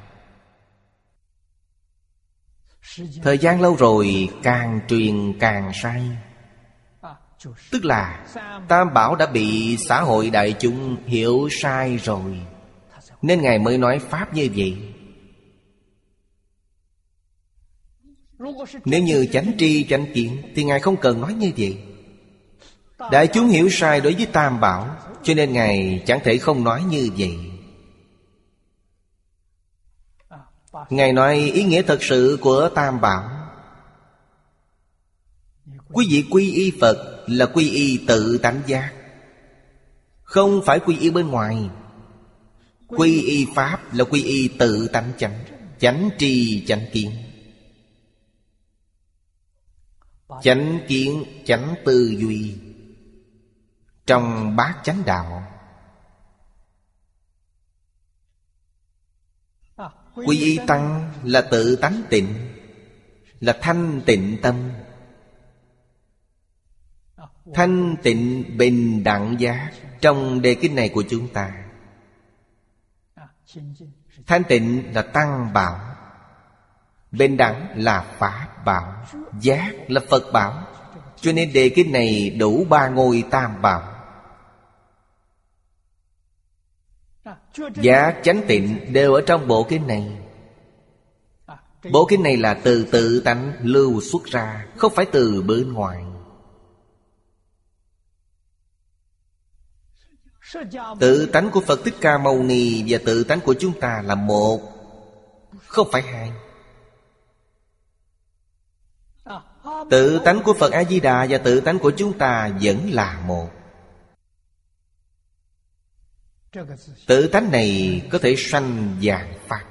Speaker 1: Thời gian lâu rồi càng truyền càng sai. Tức là Tam Bảo đã bị xã hội đại chúng hiểu sai rồi, nên Ngài mới nói Pháp như vậy. Nếu như chánh tri chánh kiến Thì Ngài không cần nói như vậy. Đại chúng hiểu sai đối với Tam Bảo, Cho nên Ngài chẳng thể không nói như vậy. Ngài nói ý nghĩa thật sự của Tam Bảo. Quý vị quy y Phật là quy y tự tánh giác. Không phải quy y bên ngoài. Quy y Pháp là quy y tự tánh chánh Chánh tri, chánh kiến. Chánh kiến, chánh tư duy. Trong bát chánh đạo. Quy y tăng là tự tánh tịnh, Là thanh tịnh tâm. Thanh tịnh bình đẳng giác Trong đề kinh này của chúng ta. Thanh tịnh là tăng bảo, bình đẳng là Pháp bảo, Giác là Phật bảo. Cho nên đề kinh này đủ ba ngôi tam bảo. Giác chánh tịnh đều ở trong bộ kinh này. Bộ kinh này là từ tự tánh lưu xuất ra, Không phải từ bên ngoài. Tự tánh của Phật Thích Ca Mâu Ni Và tự tánh của chúng ta là một, Không phải hai. Tự tánh của Phật A-di-đà Và tự tánh của chúng ta vẫn là một. Tự tánh này có thể sanh dạng Pháp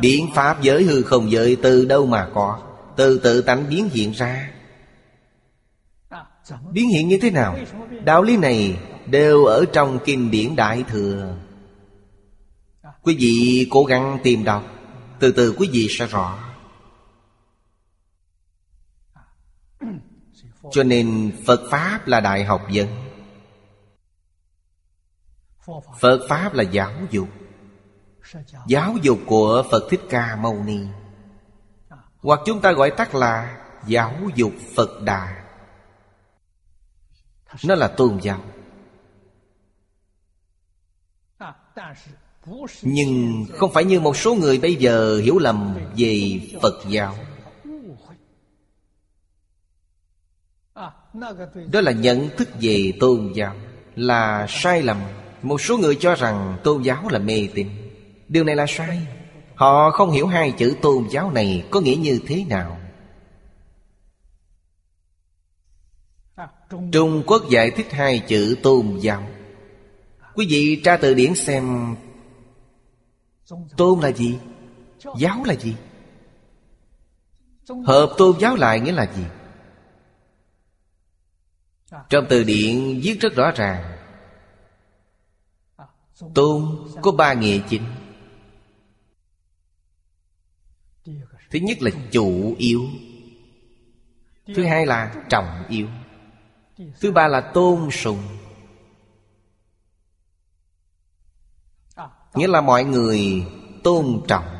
Speaker 1: Biến Pháp giới hư không giới từ đâu mà có, Từ tự tánh biến hiện ra. Biến hiện như thế nào? Đạo lý này đều ở trong kinh điển đại thừa. Quý vị cố gắng tìm đọc, từ từ quý vị sẽ rõ. Cho nên phật pháp là đại học vấn phật pháp là giáo dục. Giáo dục của phật thích ca mâu ni. Hoặc chúng ta gọi tắt là giáo dục phật đà. Nó là tôn giáo. Nhưng không phải như một số người bây giờ hiểu lầm về phật giáo. Đó là nhận thức về tôn giáo là sai lầm một số người cho rằng tôn giáo là mê tín điều này là sai họ không hiểu hai chữ tôn giáo này có nghĩa như thế nào trung quốc giải thích hai chữ tôn giáo Quý vị tra từ điển xem, Tôn là gì? Giáo là gì? Hợp tôn giáo lại nghĩa là gì? Trong từ điển viết rất rõ ràng Tôn có ba nghĩa chính. Thứ nhất là chủ yếu. Thứ hai là trọng yếu. Thứ ba là tôn sùng. Nghĩa là mọi người tôn trọng,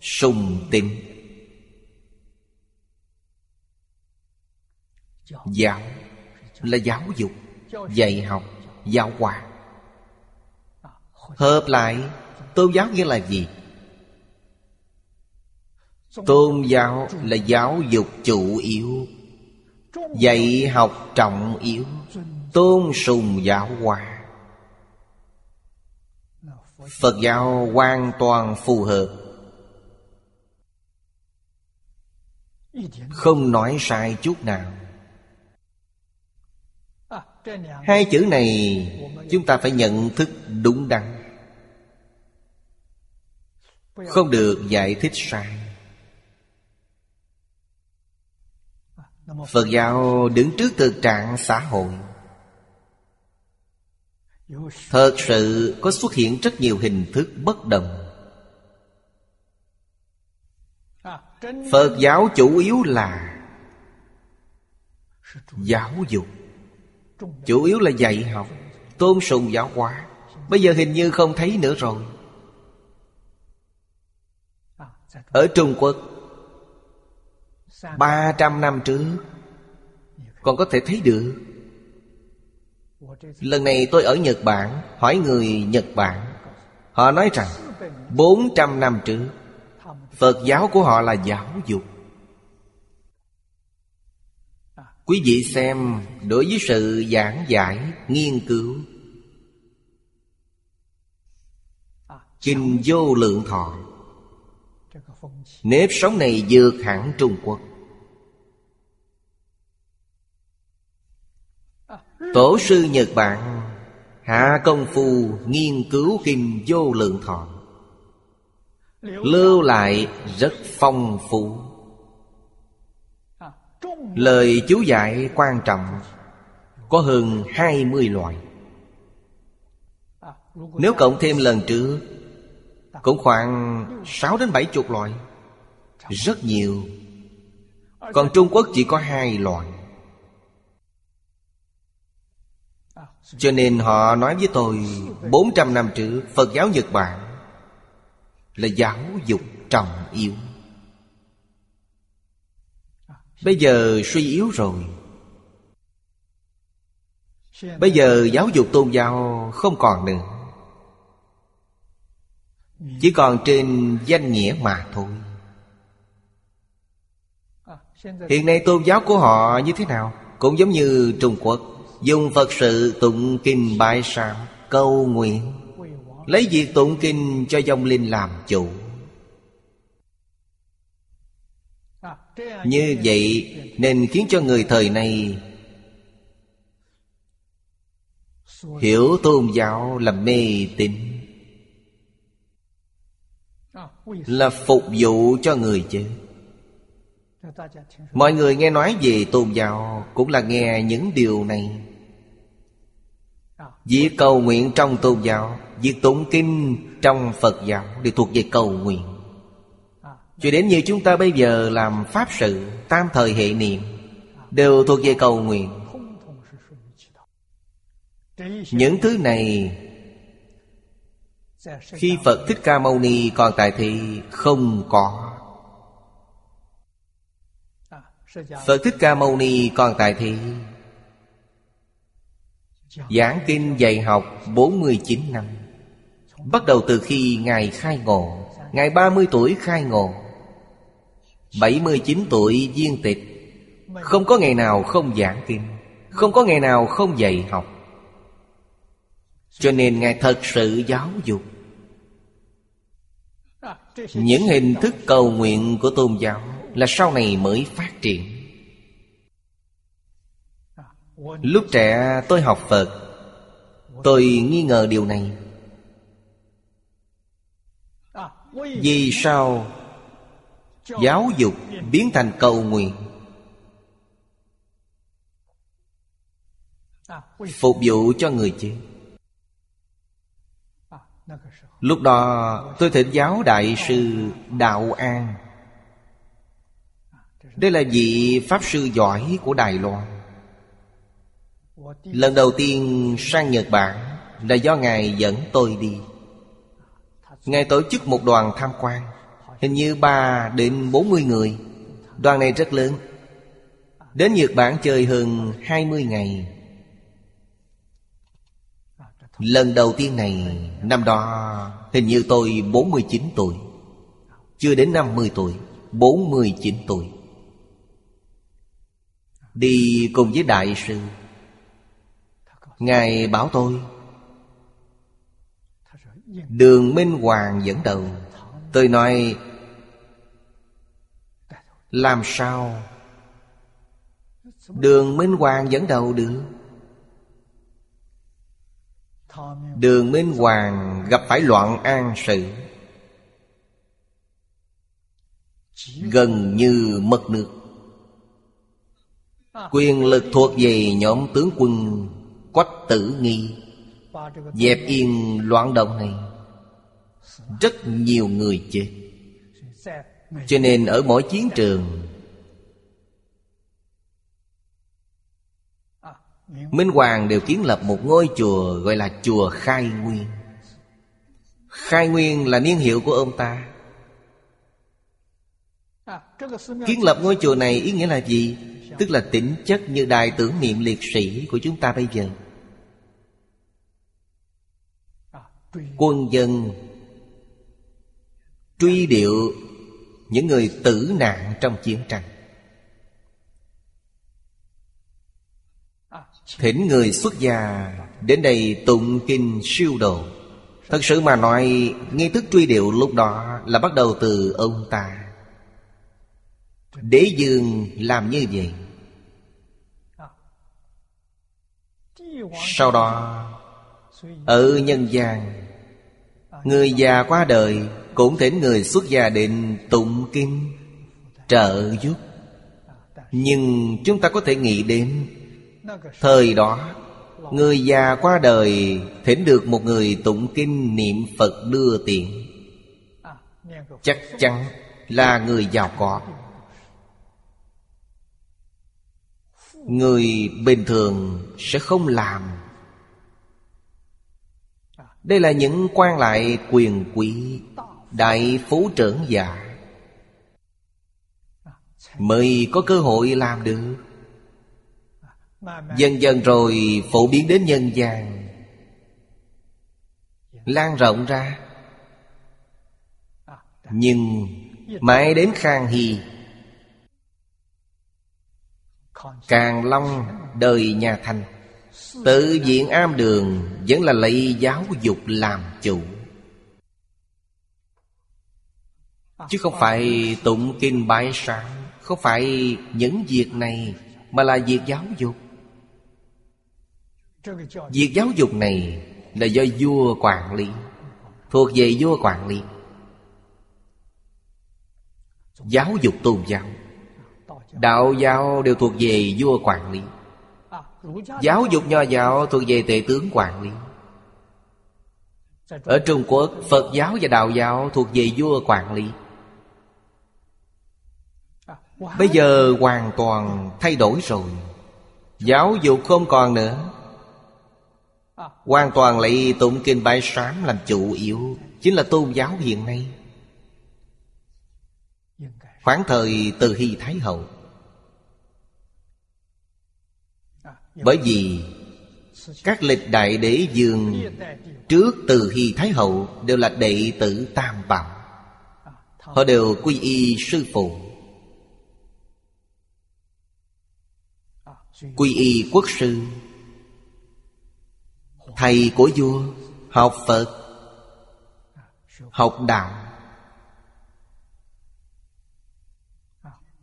Speaker 1: sùng tín giáo là giáo dục, dạy học giáo hóa hợp lại, tôn giáo nghĩa là gì? Tôn giáo là giáo dục chủ yếu, dạy học trọng yếu, tôn sùng giáo hóa Phật giáo hoàn toàn phù hợp. Không nói sai chút nào. Hai chữ này Chúng ta phải nhận thức đúng đắn. Không được giải thích sai. Phật giáo đứng trước thực trạng xã hội. Thật sự có xuất hiện rất nhiều hình thức bất đồng. Phật giáo chủ yếu là Giáo dục. Chủ yếu là dạy học Tôn sùng giáo hóa Bây giờ hình như không thấy nữa rồi. Ở Trung Quốc, ba trăm năm trước, Còn có thể thấy được. Lần này tôi ở Nhật Bản, Hỏi người Nhật Bản. Họ nói rằng, bốn trăm năm trước, Phật giáo của họ là giáo dục. Quý vị xem, Đối với sự giảng giải, Nghiên cứu. Kinh vô lượng thọ. Nếp sống này vượt hẳn Trung Quốc. Tổ sư Nhật Bản, Hạ công phu nghiên cứu kinh vô lượng thọ. Lưu lại rất phong phú. Lời chú giải quan trọng, Có hơn hai mươi loại. Nếu cộng thêm lần trước Cũng khoảng sáu đến bảy chục loại. Rất nhiều. Còn Trung Quốc chỉ có hai loại. Cho nên họ nói với tôi 400 năm trước Phật giáo Nhật Bản Là giáo dục trọng yếu. Bây giờ suy yếu rồi. Bây giờ giáo dục tôn giáo không còn nữa. Chỉ còn trên danh nghĩa mà thôi. Hiện nay tôn giáo của họ như thế nào? Cũng giống như Trung Quốc, Dùng Phật sự tụng kinh bài sám, Câu nguyện. Lấy việc tụng kinh cho dòng linh làm chủ. Như vậy nên khiến cho người thời này Hiểu tôn giáo là mê tín, Là phục vụ cho người chứ Mọi người nghe nói về tôn giáo Cũng là nghe những điều này. Việc cầu nguyện trong tôn giáo Việc tụng kinh trong Phật giáo Đều thuộc về cầu nguyện. Cho đến như chúng ta bây giờ làm Pháp sự, Tam thời hệ niệm, Đều thuộc về cầu nguyện. Những thứ này, Khi Phật Thích Ca Mâu Ni còn tại thì không có. Phật Thích Ca Mâu Ni còn tại thì Giảng kinh dạy học 49 năm. Bắt đầu từ khi Ngài khai ngộ, Ngài 30 tuổi khai ngộ. 79 tuổi, viên tịch. Không có ngày nào không giảng kinh, Không có ngày nào không dạy học. Cho nên Ngài thật sự giáo dục. Những hình thức cầu nguyện của tôn giáo Là sau này mới phát triển. Lúc trẻ tôi học Phật, Tôi nghi ngờ điều này. Vì sao? Giáo dục biến thành cầu nguyện. Phục vụ cho người chết. Lúc đó, tôi thỉnh giáo Đại sư Đạo An. Đây là vị Pháp sư giỏi của Đài Loan. Lần đầu tiên sang Nhật Bản Là do Ngài dẫn tôi đi. Ngài tổ chức một đoàn tham quan. Hình như 3 đến 40 người. Đoàn này rất lớn. Đến Nhật Bản chơi hơn 20 ngày. Lần đầu tiên này, Năm đó, Hình như tôi 49 tuổi. Chưa đến 50 tuổi 49 tuổi. Đi cùng với đại sư. Ngài bảo tôi, Đường Minh Hoàng dẫn đầu. Tôi nói làm sao? Đường Minh Hoàng dẫn đầu được. Đường Minh Hoàng gặp phải loạn an sự. Gần như mất nước. Quyền lực thuộc về nhóm tướng quân Quách tử nghi. Dẹp yên loạn động này. Rất nhiều người chết. Cho nên ở mỗi chiến trường, Minh Hoàng đều kiến lập một ngôi chùa Gọi là chùa Khai Nguyên. Khai Nguyên là niên hiệu của ông ta. Kiến lập ngôi chùa này ý nghĩa là gì? Tức là tính chất như đài tưởng niệm liệt sĩ của chúng ta bây giờ. Quân dân Truy điệu những người tử nạn trong chiến tranh. Thỉnh người xuất gia Đến đây tụng kinh siêu độ. Thật sự mà nói, Nghi thức truy điệu lúc đó Là bắt đầu từ ông ta. Đế dương làm như vậy. Sau đó, Ở nhân gian, Người già qua đời cũng thỉnh người xuất gia định tụng kinh Trợ giúp. Nhưng chúng ta có thể nghĩ đến, Thời đó, Người già qua đời Thỉnh được một người tụng kinh niệm Phật đưa tiền Chắc chắn là người giàu có. Người bình thường sẽ không làm. Đây là những quan lại quyền quý Đại phú trưởng giả Mới có cơ hội làm được. Dần dần rồi phổ biến đến nhân gian. Lan rộng ra. Nhưng mãi đến Khang Hy, Càng Long đời nhà Thanh Tự diện am đường Vẫn là lấy giáo dục làm chủ. Chứ không phải tụng kinh bái sáng, Không phải những việc này Mà là việc giáo dục. Việc giáo dục này Là do vua quản lý, Thuộc về vua quản lý. Giáo dục tôn giáo, Đạo giáo đều thuộc về vua quản lý. Giáo dục nho giáo thuộc về tể tướng quản lý. Ở Trung Quốc, Phật giáo và Đạo giáo thuộc về vua quản lý. Bây giờ hoàn toàn thay đổi rồi. Giáo dục không còn nữa. Hoàn toàn lấy tụng kinh bái sám làm chủ yếu. Chính là tôn giáo hiện nay. Khoảng thời từ Hy Thái Hậu. Bởi vì Các lịch đại đế dương Trước từ Hy Thái Hậu Đều là đệ tử Tam Bảo. Họ đều quy y sư phụ Quy y quốc sư. Thầy của vua Học Phật, Học Đạo.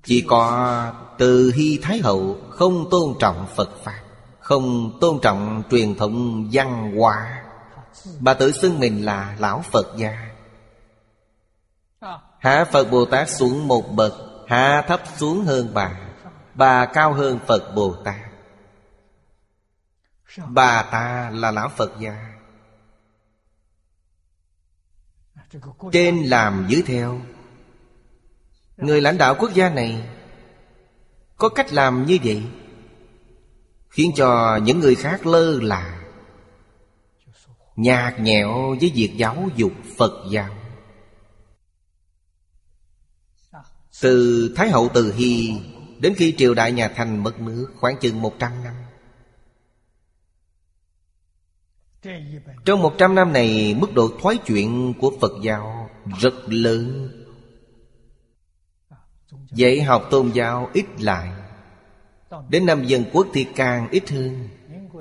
Speaker 1: Chỉ có từ Hy Thái Hậu Không tôn trọng Phật Pháp, Không tôn trọng truyền thống văn hóa. Bà tự xưng mình là Lão Phật gia. Hạ Phật Bồ Tát xuống một bậc, Hạ thấp xuống hơn bà. Bà cao hơn Phật Bồ Tát. Bà ta là Lão Phật gia. Trên làm dưới theo. Người lãnh đạo quốc gia này Có cách làm như vậy Khiến cho những người khác lơ là Nhạt nhẽo với việc giáo dục Phật giáo. Từ Thái Hậu Từ Hy Đến khi triều đại nhà thành mất nước khoảng chừng 100 năm. Trong 100 năm này, Mức độ thoái chuyển của Phật giáo Rất lớn. Dạy học tôn giáo ít lại. Đến năm dân quốc thì càng ít hơn.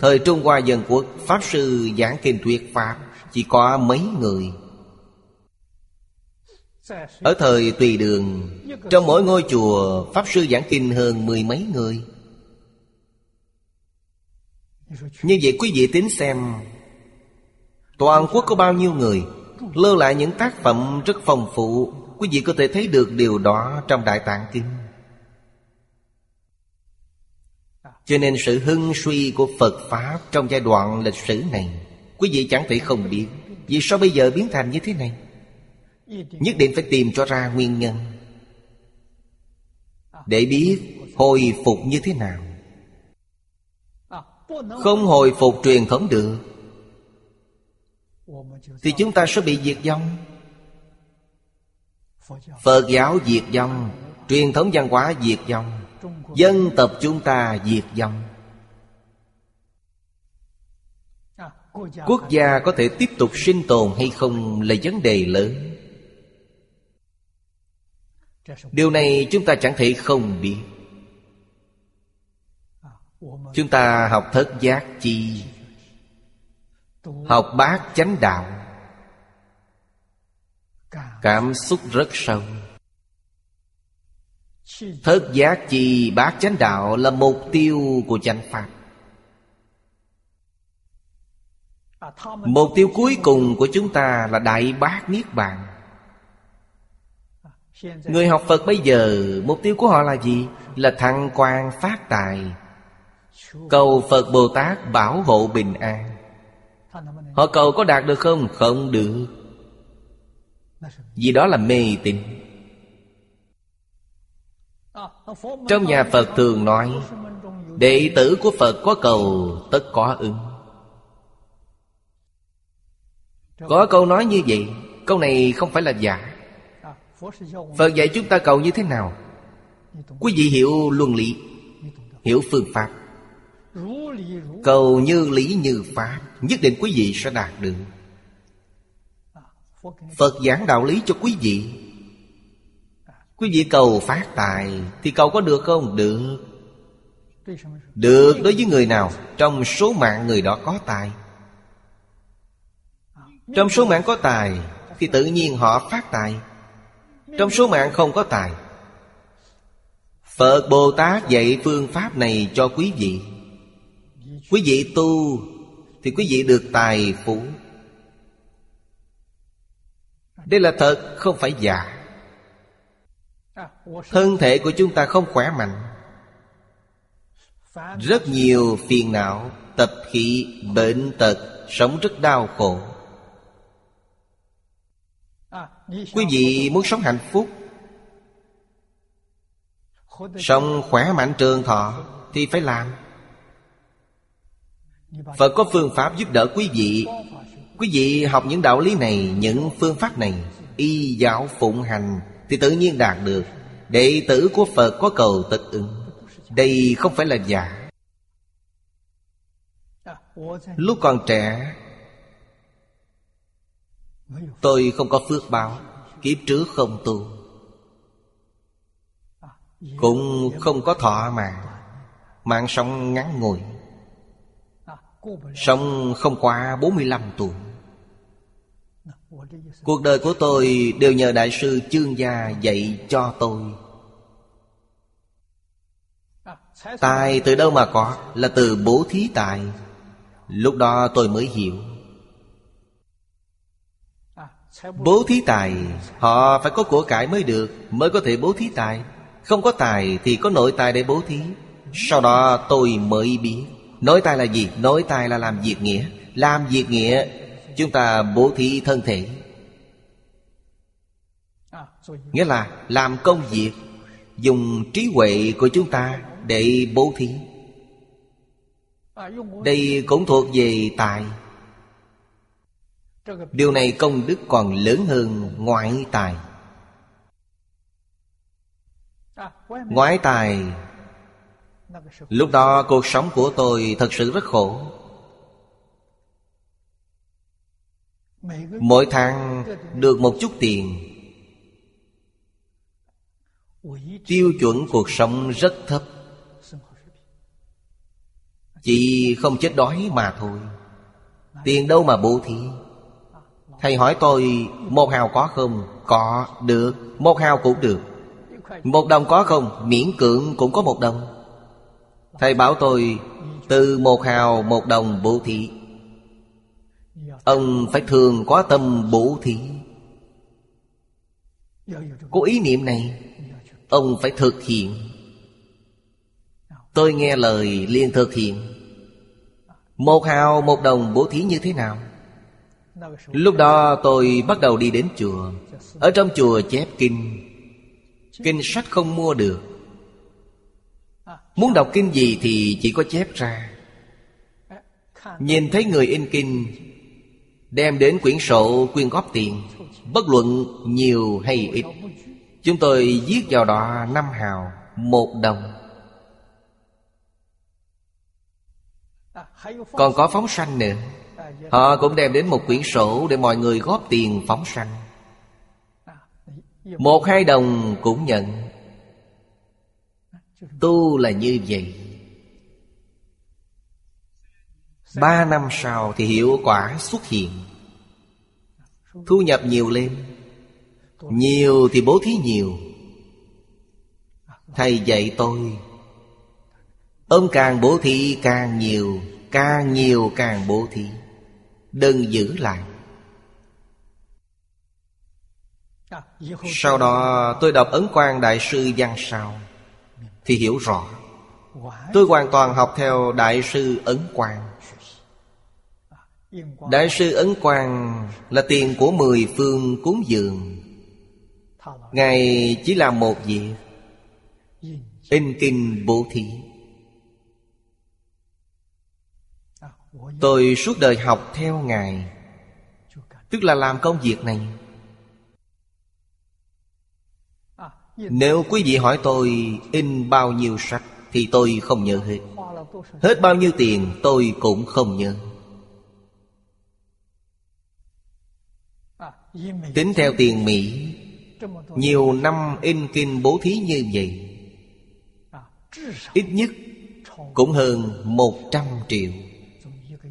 Speaker 1: Thời Trung Hoa dân quốc, Pháp sư giảng kinh thuyết Pháp Chỉ có mấy người. Ở thời tùy đường, Trong mỗi ngôi chùa, Pháp sư giảng kinh hơn mười mấy người. Như vậy quý vị tính xem, Toàn quốc có bao nhiêu người Lưu lại những tác phẩm rất phong phú, Quý vị có thể thấy được điều đó trong Đại Tạng Kinh. Cho nên sự hưng suy của Phật Pháp Trong giai đoạn lịch sử này, Quý vị chẳng thể không biết Vì sao bây giờ biến thành như thế này. Nhất định phải tìm cho ra nguyên nhân. Để biết hồi phục như thế nào. Không hồi phục truyền thống được, Thì chúng ta sẽ bị diệt vong. Phật giáo diệt vong, Truyền thống văn hóa diệt vong, Dân tộc chúng ta diệt vong. Quốc gia có thể tiếp tục sinh tồn hay không là vấn đề lớn. Điều này chúng ta chẳng thể không biết. Chúng ta học thất giác chi, Học bát chánh đạo. Cảm xúc rất sâu. Thất giác chi, bát chánh đạo là mục tiêu của chánh pháp. Mục tiêu cuối cùng của chúng ta là Đại Bát Niết Bàn. Người học Phật bây giờ, Mục tiêu của họ là gì? Là thăng quan phát tài. Cầu Phật Bồ Tát bảo hộ bình an. Họ cầu có đạt được không? Không được. Vì đó là mê tín. Trong nhà Phật thường nói, Đệ tử của Phật có cầu, tất có ứng. Có câu nói như vậy, Câu này không phải là giả. Phật dạy chúng ta cầu như thế nào? Quý vị hiểu luân lý, Hiểu phương pháp. Cầu như lý như pháp, Nhất định quý vị sẽ đạt được. Phật giảng đạo lý cho quý vị. Quý vị cầu phát tài Thì cầu có được không? Được. Được đối với người nào? Trong số mạng người đó có tài. Trong số mạng có tài Thì tự nhiên họ phát tài. Trong số mạng không có tài. Phật Bồ Tát dạy phương pháp này cho quý vị. Quý vị tu Thì quý vị được tài phú. Đây là thật không phải giả. Thân thể của chúng ta không khỏe mạnh. Rất nhiều phiền não Tập khí, bệnh tật Sống rất đau khổ. Quý vị muốn sống hạnh phúc, Sống khỏe mạnh trường thọ Thì phải làm. Phật có phương pháp giúp đỡ quý vị. Quý vị học những đạo lý này, Những phương pháp này, Y giáo phụng hành Thì tự nhiên đạt được. Đệ tử của Phật có cầu tật ứng. Đây không phải là giả. Lúc còn trẻ Tôi không có phước báo, Kiếp trước không tu. Cũng không có thọ mạng Mạng sống ngắn ngủi. Sống không qua 45 tuổi. Cuộc đời của tôi đều nhờ Đại sư Chương Gia dạy cho tôi. Tài từ đâu mà có Là từ bố thí tài. Lúc đó tôi mới hiểu. Bố thí tài, Họ phải có của cải mới được, Mới có thể bố thí tài. Không có tài thì có nội tài để bố thí. Sau đó tôi mới biết, Nội tài là gì? Nội tài là làm việc nghĩa. Làm việc nghĩa, Chúng ta bố thí thân thể. Nghĩa là làm công việc, Dùng trí huệ của chúng ta Để bố thí. Đây cũng thuộc về tài. Điều này công đức còn lớn hơn ngoại tài. Ngoại tài, Lúc đó cuộc sống của tôi thật sự rất khổ. Mỗi tháng được một chút tiền. Tiêu chuẩn cuộc sống rất thấp. Chỉ không chết đói mà thôi. Tiền đâu mà bố thí. Thầy hỏi tôi một hào có không? Có, được. Một hào cũng được. Một đồng có không? Miễn cưỡng cũng có một đồng. Thầy bảo tôi Từ một hào một đồng bố thí. Ông phải thường có tâm bố thí. Có ý niệm này Ông phải thực hiện. Tôi nghe lời liền thực hiện. Một hào một đồng bố thí như thế nào? Lúc đó tôi bắt đầu đi đến chùa. Ở trong chùa chép kinh. Kinh sách không mua được. Muốn đọc kinh gì thì chỉ có chép ra. Nhìn thấy người in kinh, Đem đến quyển sổ quyên góp tiền. Bất luận nhiều hay ít, Chúng tôi viết vào đó năm hào, Một đồng. Còn có phóng sanh nữa. Họ cũng đem đến một quyển sổ Để mọi người góp tiền phóng sanh. Một hai đồng cũng nhận. Tu là như vậy. Ba năm sau thì hiệu quả xuất hiện. Thu nhập nhiều lên. Nhiều thì bố thí nhiều. Thầy dạy tôi Ông càng bố thí càng nhiều Càng nhiều càng bố thí. Đừng giữ lại. Sau đó tôi đọc Ấn quang Đại sư Văn Sao, Thì hiểu rõ. Tôi hoàn toàn học theo Đại sư Ấn Quang. Đại sư Ấn Quang là tiền của mười phương cúng dường. Ngài chỉ làm một việc In kinh bố thí. Tôi suốt đời học theo Ngài. Tức là làm công việc này. Nếu quý vị hỏi tôi in bao nhiêu sách Thì tôi không nhớ hết. Hết bao nhiêu tiền tôi cũng không nhớ. Tính theo tiền Mỹ, Nhiều năm in kinh bố thí như vậy, Ít nhất cũng hơn một trăm triệu.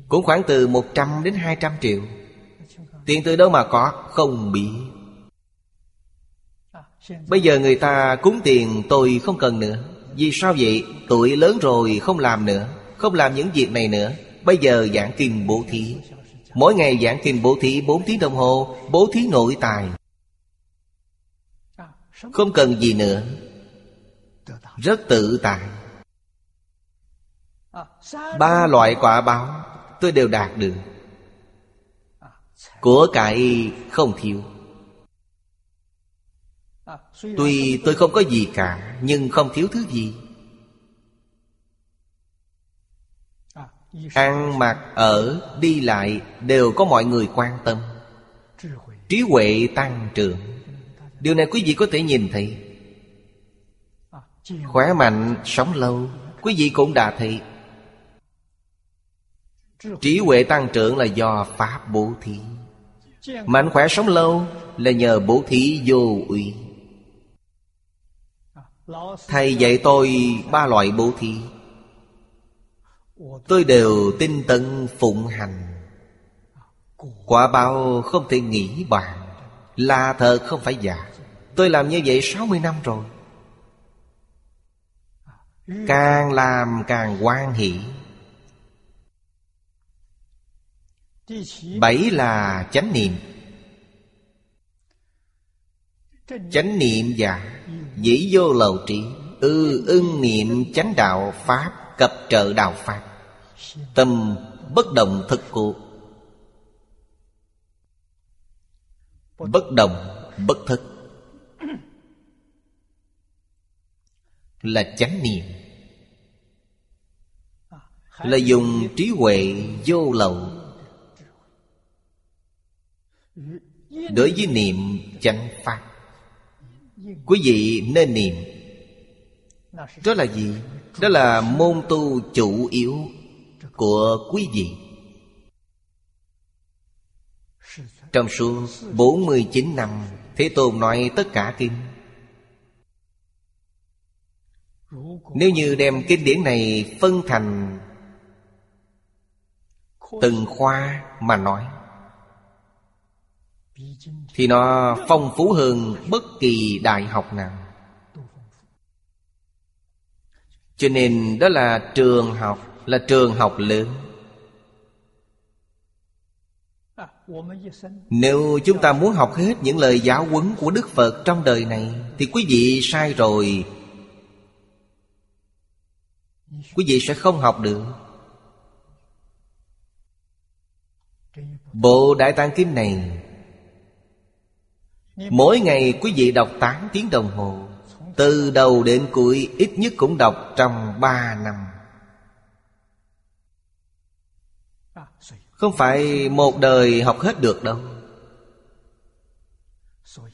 Speaker 1: Cũng khoảng từ một trăm đến hai trăm triệu. Tiền từ đâu mà có, Không bị. Bây giờ người ta cúng tiền tôi không cần nữa. Vì sao vậy? Tuổi lớn rồi không làm nữa, Không làm những việc này nữa. Bây giờ giảng kinh bố thí. Mỗi ngày giảng kinh bố thí 4 tiếng đồng hồ, Bố thí nội tài. Không cần gì nữa. Rất tự tại. Ba loại quả báo. Tôi đều đạt được. Của cải không thiếu. Tuy tôi không có gì cả Nhưng không thiếu thứ gì. Ăn mặc ở đi lại Đều có mọi người quan tâm. Trí huệ tăng trưởng. Điều này quý vị có thể nhìn thấy. Khỏe mạnh, sống lâu Quý vị cũng đã thấy. Trí huệ tăng trưởng là do Pháp bố thí. Mạnh khỏe sống lâu Là nhờ bố thí vô uy. Thầy dạy tôi ba loại bố thí. Tôi đều tinh tấn phụng hành. Quả báo không thể nghĩ bàn, Là thật không phải giả. Tôi làm như vậy 60 năm rồi. Càng làm càng quan hỷ. Bảy là chánh niệm. Chánh niệm giả Dĩ vô lầu trị Ư ưng niệm chánh đạo Pháp, Cập trợ đạo Pháp. Tâm bất động thực cụ. Bất động bất thức. Là chánh niệm. Là dùng trí huệ vô lậu Đối với niệm chánh pháp Quý vị nên niệm. Đó là gì? Đó là môn tu chủ yếu của quý vị. Trong suốt 49 năm, Thế Tôn nói tất cả kinh. Nếu như đem kinh điển này phân thành Từng khoa mà nói thì nó phong phú hơn bất kỳ đại học nào. Cho nên đó là trường học, Là trường học lớn. Nếu chúng ta muốn học hết những lời giáo huấn của Đức Phật trong đời này, Thì quý vị sai rồi. Quý vị sẽ không học được. Bộ Đại Tạng Kinh này Mỗi ngày quý vị đọc 8 tiếng đồng hồ. Từ đầu đến cuối, ít nhất cũng đọc trong 3 năm. Không phải một đời học hết được đâu.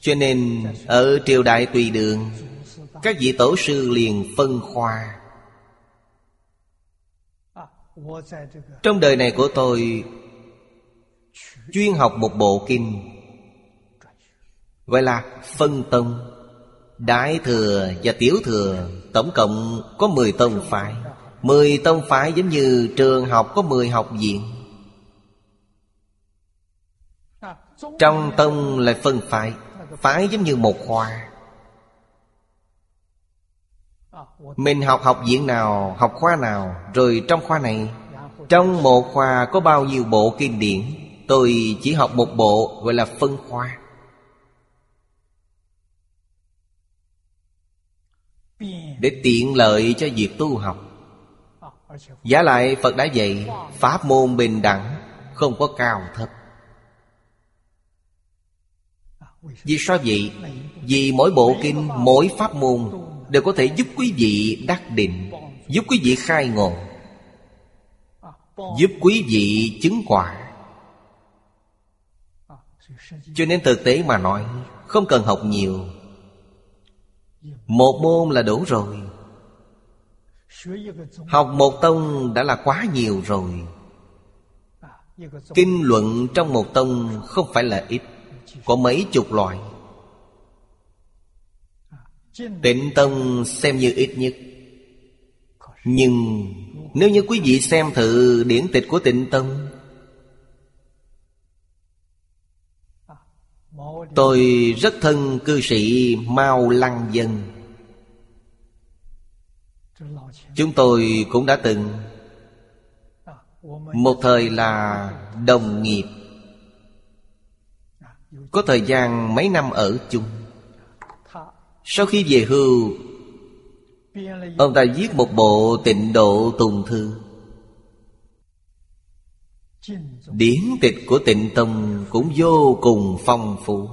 Speaker 1: Cho nên, ở triều đại tùy đường, Các vị tổ sư liền phân khoa. Trong đời này của tôi, Chuyên học một bộ kinh. Gọi là phân tông. Đại thừa và tiểu thừa Tổng cộng có 10 tông phái. 10 tông phái giống như trường học có 10 học viện. Trong tông lại phân phái. Phái giống như một khoa. Mình học học viện nào, học khoa nào Rồi trong khoa này Trong một khoa có bao nhiêu bộ kinh điển Tôi chỉ học một bộ gọi là phân khoa. Để tiện lợi cho việc tu học. Giá lại Phật đã dạy Pháp môn bình đẳng Không có cao thấp. Vì sao vậy? Vì mỗi bộ kinh, mỗi pháp môn Đều có thể giúp quý vị đắc định Giúp quý vị khai ngộ Giúp quý vị chứng quả. Cho nên thực tế mà nói Không cần học nhiều một môn là đủ rồi. Học một tông đã là quá nhiều rồi. Kinh luận trong một tông không phải là ít, Có mấy chục loại. Tịnh tông xem như ít nhất. Nhưng nếu như quý vị xem thử điển tịch của tịnh tông Tôi rất thân cư sĩ Mao Lăng Dân. Chúng tôi cũng đã từng. Một thời là đồng nghiệp. Có thời gian mấy năm ở chung. Sau khi về hưu, Ông ta viết một bộ tịnh độ tùng thư. Điển tịch của tịnh tông cũng vô cùng phong phú.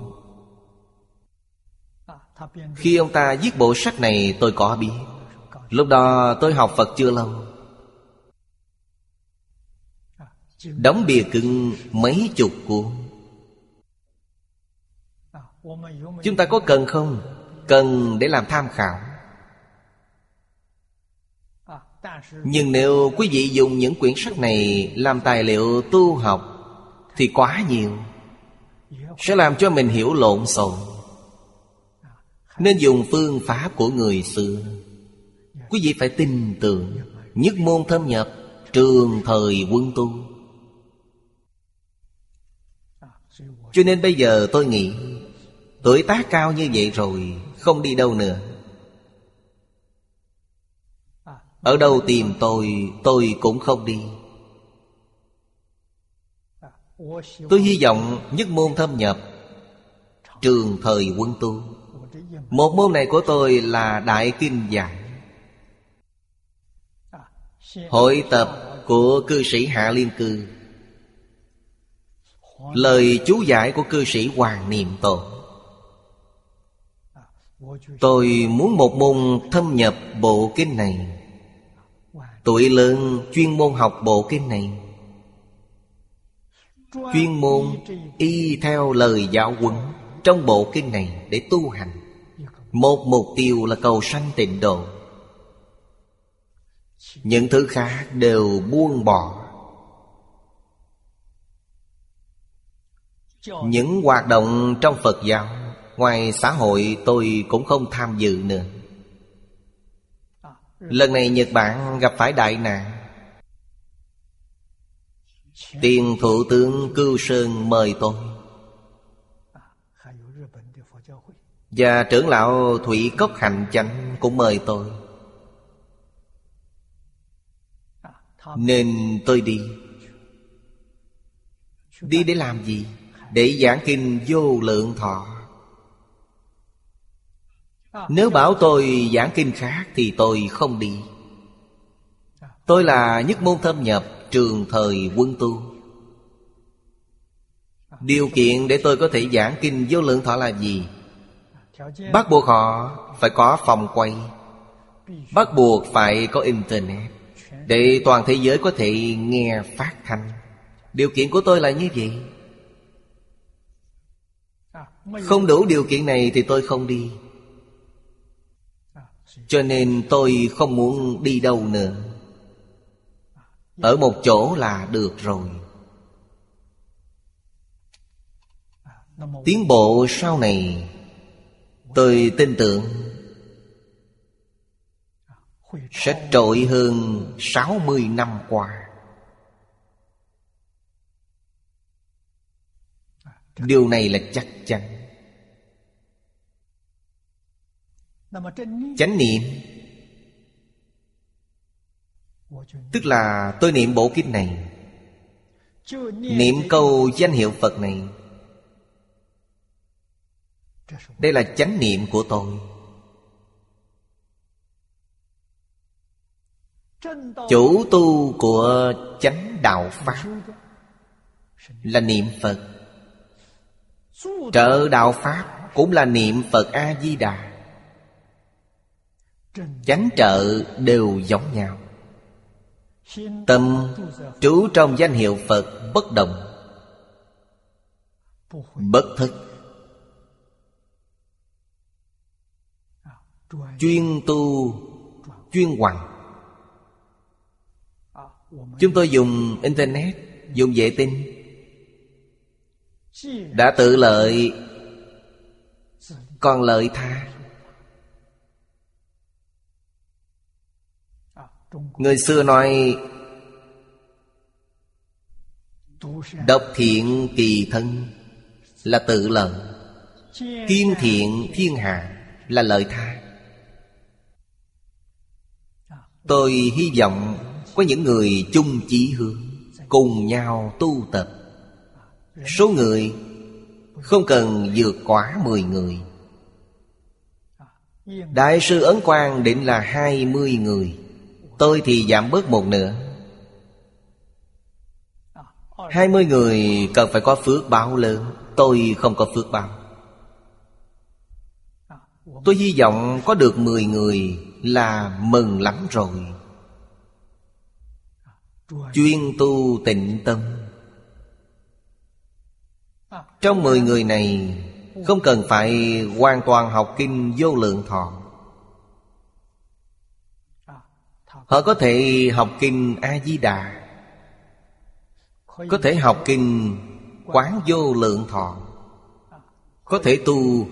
Speaker 1: Khi ông ta viết bộ sách này, tôi có biết. Lúc đó tôi học Phật chưa lâu. Đóng bìa cưng mấy chục cuốn. Chúng ta có cần không? Cần để làm tham khảo. Nhưng nếu quý vị dùng những quyển sách này Làm tài liệu tu học, Thì quá nhiều. Sẽ làm cho mình hiểu lộn xộn. Nên dùng phương pháp của người xưa. Quý vị phải tin tưởng Nhất môn thâm nhập, Trường thời quân tu. Cho nên bây giờ tôi nghĩ, Tuổi tác cao như vậy rồi, Không đi đâu nữa. Ở đâu tìm tôi Tôi cũng không đi. Tôi hy vọng nhất môn thâm nhập, Trường thời quân tu. Một môn này của tôi là Đại Kinh Giải Hội tập của cư sĩ Hạ Liên Cư. Lời chú giải của cư sĩ Hoàng Niệm Tổ Tôi muốn một môn thâm nhập bộ kinh này. Tuổi lớn chuyên môn học bộ kinh này. Chuyên môn y theo lời giáo huấn Trong bộ kinh này để tu hành. Một mục tiêu là cầu sanh tịnh độ. Những thứ khác đều buông bỏ. Những hoạt động trong phật giáo, ngoài xã hội tôi cũng không tham dự nữa. Ừ. lần này nhật bản gặp phải đại nạn. Tiền thủ tướng cưu sơn mời tôi. Và trưởng lão Thủy Cốc Hành Chánh Cũng mời tôi. Nên tôi đi. Đi để làm gì? Để giảng kinh vô lượng thọ. Nếu bảo tôi giảng kinh khác Thì tôi không đi. Tôi là nhất môn thâm nhập, Trường thời quân tu. Điều kiện để tôi có thể giảng kinh vô lượng thọ là gì? Bắt buộc họ phải có phòng quay. Bắt buộc phải có Internet Để toàn thế giới có thể nghe phát thanh. Điều kiện của tôi là như vậy. Không đủ điều kiện này thì tôi không đi. Cho nên tôi không muốn đi đâu nữa. Ở một chỗ là được rồi. Tiến bộ sau này, Tôi tin tưởng Sẽ trội hơn 60 năm qua. Điều này là chắc chắn. Chánh niệm. Tức là tôi niệm bộ kinh này. Niệm câu danh hiệu Phật này. Đây là chánh niệm của tôi. Chủ tu của chánh đạo pháp là niệm phật. Trợ đạo pháp cũng là niệm phật a di đà chánh trợ đều giống nhau. Tâm trú trong danh hiệu phật bất động, bất thức. Chuyên tu, chuyên hoằng. Chúng tôi dùng internet, dùng vệ tinh. Đã tự lợi, còn lợi tha. Người xưa nói, độc thiện kỳ thân là tự lợi, kiên thiện thiên hạ là lợi tha. Tôi hy vọng có những người chung chí hướng, Cùng nhau tu tập. Số người không cần vượt quá 10 người. Đại sư Ấn Quang định là 20 người. Tôi thì giảm bớt một nửa. 20 người cần phải có phước báo lớn. Tôi không có phước báo. Tôi hy vọng có được 10 người là mừng lắm rồi. Chuyên tu tịnh tâm. Trong mười người này, không cần phải hoàn toàn học kinh vô lượng thọ. Họ có thể học kinh a di đà có thể học kinh quán vô lượng thọ, có thể tu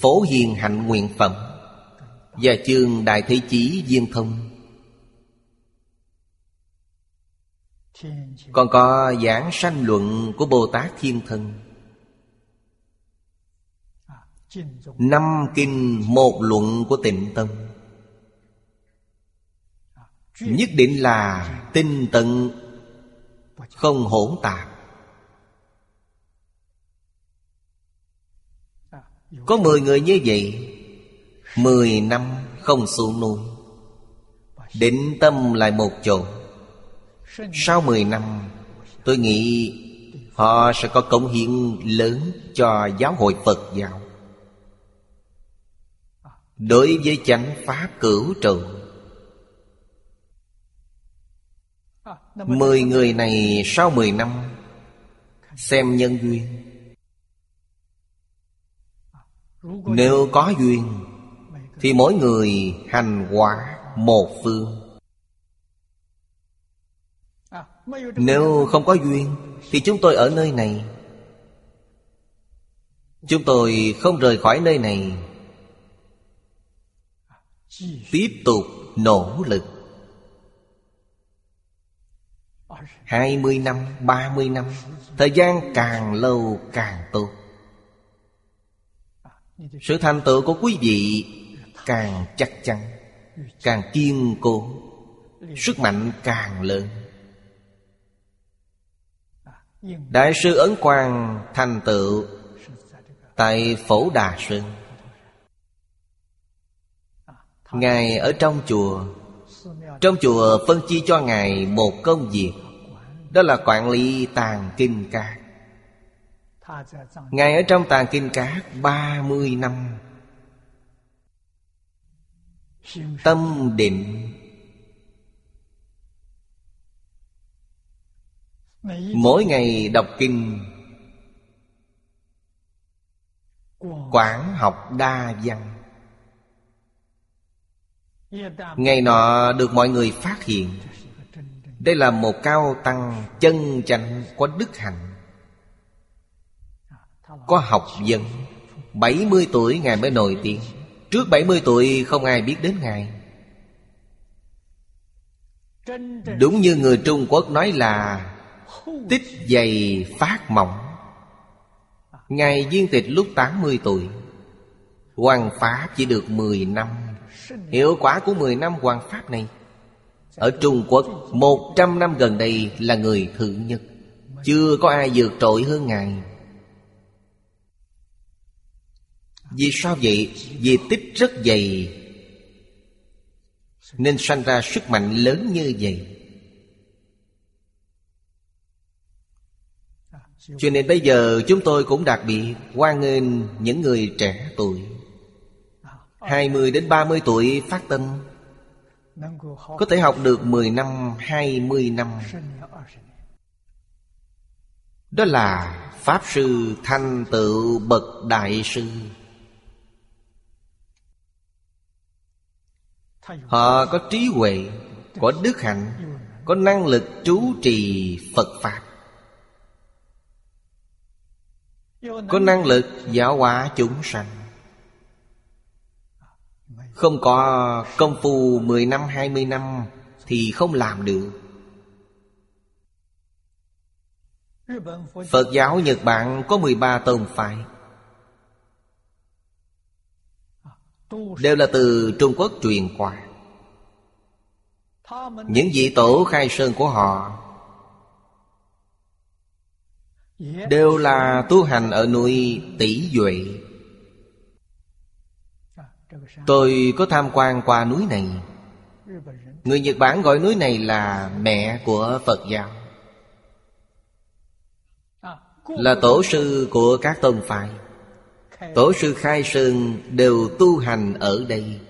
Speaker 1: phổ hiền hạnh nguyện phẩm và chương Đại Thế Chí Viên Thông. Còn có giảng sanh luận của Bồ Tát Thiên Thân Năm kinh một luận của tịnh tâm. Nhất định là tinh tận, Không hỗn tạp. Có mười người như vậy, Mười năm không xuống núi. Định tâm lại một chỗ. Sau mười năm, Tôi nghĩ Họ sẽ có công hiến lớn Cho giáo hội Phật giáo. Đối với chánh Pháp cửu trụ Mười người này sau mười năm, Xem nhân duyên. Nếu có duyên, thì mỗi người hành quả một phương. Nếu không có duyên, Thì chúng tôi ở nơi này. Chúng tôi không rời khỏi nơi này. Tiếp tục nỗ lực hai mươi năm, ba mươi năm Thời gian càng lâu càng tốt. Sự thành tựu của quý vị càng chắc chắn Càng kiên cố Sức mạnh càng lớn. Đại sư Ấn Quang thành tựu Tại Phổ Đà Sơn. Ngài ở trong chùa. Trong chùa phân chi cho Ngài một công việc. Đó là quản lý tàng kinh cát Ngài ở trong tàng kinh cát 30 năm. Tâm định. Mỗi ngày đọc kinh. Quảng học đa văn. Ngày nọ được mọi người phát hiện. Đây là một cao tăng chân chánh có đức hạnh. Có học vấn 70 tuổi Ngài mới nổi tiếng. Trước 70 tuổi không ai biết đến Ngài. Đúng như người Trung Quốc nói là Tích dày phát mỏng. Ngài viên tịch lúc 80 tuổi. Hoàng Pháp chỉ được 10 năm. Hiệu quả của 10 năm Hoàng Pháp này ở Trung Quốc 100 năm gần đây là người thứ nhất. Chưa có ai vượt trội hơn Ngài. Vì sao vậy? Vì tích rất dày. Nên sanh ra sức mạnh lớn như vậy. Cho nên bây giờ chúng tôi cũng đặc biệt hoan nghênh những người trẻ tuổi. 20 đến 30 tuổi phát tâm. Có thể học được 10 năm, 20 năm. Đó là Pháp Sư Thanh Tự Bậc Đại Sư. Họ có trí huệ Có đức hạnh Có năng lực trú trì Phật Pháp. Có năng lực giáo hóa chúng sanh. Không có công phu 10 năm 20 năm Thì không làm được. Phật giáo Nhật Bản có 13 tông phái. Đều là từ Trung Quốc truyền qua. Những vị tổ khai sơn của họ Đều là tu hành ở núi Tỷ Duệ. Tôi có tham quan qua núi này. Người Nhật Bản gọi núi này là mẹ của Phật giáo. Là tổ sư của các tôn phái. Tổ sư Khai Sơn đều tu hành ở đây.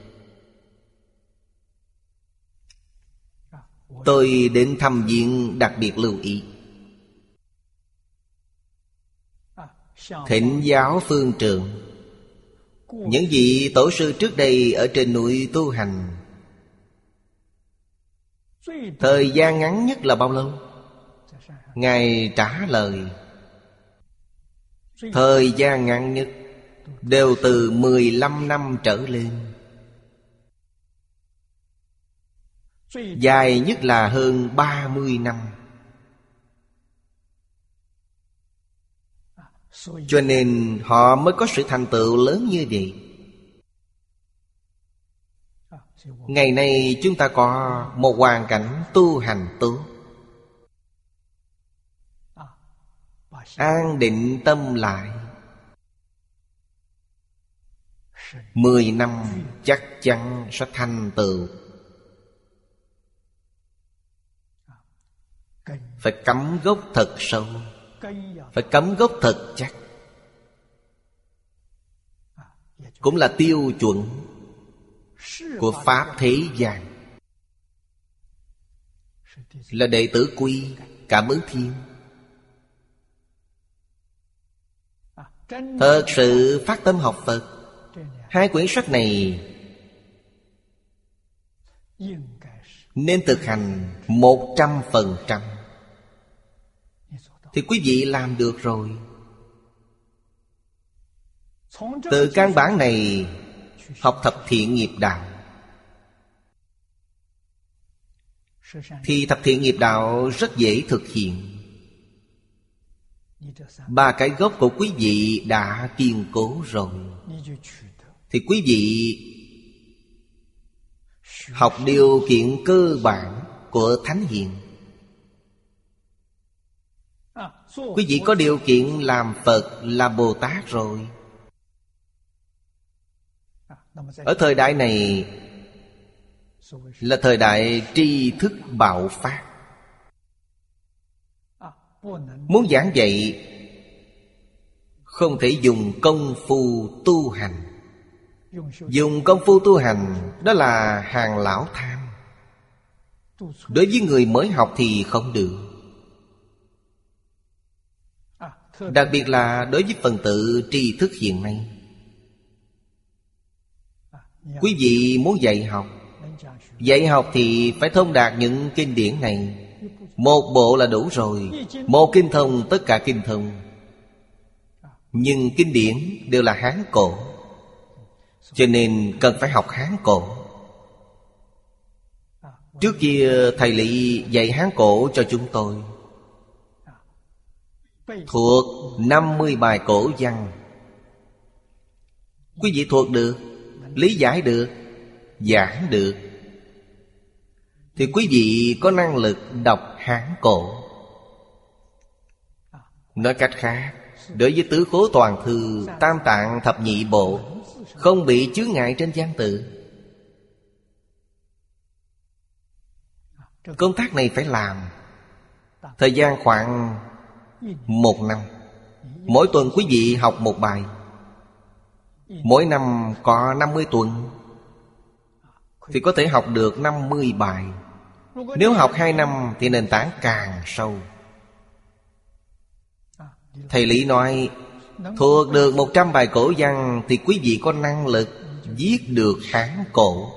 Speaker 1: Tôi đến thăm viện đặc biệt lưu ý. Thịnh giáo phương trường những vị tổ sư trước đây ở trên núi tu hành, Thời gian ngắn nhất là bao lâu? Ngài trả lời, Thời gian ngắn nhất Đều từ 15 năm trở lên Dài nhất là hơn 30 năm Cho nên họ mới có sự thành tựu lớn như vậy. Ngày nay chúng ta có một hoàn cảnh tu hành tốt. An định tâm lại. Mười năm chắc chắn sẽ thành tựu. Phải cắm gốc thật sâu phải cấm gốc thật chắc. Cũng là tiêu chuẩn của pháp thế gian. Là đệ tử quy, cảm ứng thiên. Thật sự phát tâm học phật, hai quyển sách này nên thực hành một trăm phần trăm thì quý vị làm được rồi. Từ căn bản này, Học thập thiện nghiệp đạo. Thì thập thiện nghiệp đạo rất dễ thực hiện. Ba cái gốc của quý vị đã kiên cố rồi. Thì quý vị Học điều kiện cơ bản của Thánh Hiền. Quý vị có điều kiện làm Phật, làm Bồ Tát rồi. Ở thời đại này Là thời đại tri thức bạo phát. Muốn giảng dạy Không thể dùng công phu tu hành. Dùng công phu tu hành Đó là hàng lão tham. Đối với người mới học thì không được. Đặc biệt là đối với phần tự tri thức hiện nay. Quý vị muốn dạy học. Dạy học thì phải thông đạt những kinh điển này. Một bộ là đủ rồi. Một kinh thông, tất cả kinh thông. Nhưng kinh điển đều là Hán cổ. Cho nên cần phải học Hán cổ. Trước kia thầy Lị dạy Hán cổ cho chúng tôi. Thuộc 50 bài cổ văn. Quý vị thuộc được, Lý giải được, Giảng được. Thì quý vị có năng lực đọc Hán cổ. Nói cách khác, Đối với tứ khố toàn thư, Tam tạng thập nhị bộ, Không bị chướng ngại trên gian tự. Công tác này phải làm. Thời gian khoảng một năm. Mỗi tuần quý vị học một bài. Mỗi năm có 50 tuần. Thì có thể học được 50 bài. Nếu học 2 năm thì nền tảng càng sâu. Thầy Lý nói, Thuộc được 100 bài cổ văn Thì quý vị có năng lực Viết được Hán cổ.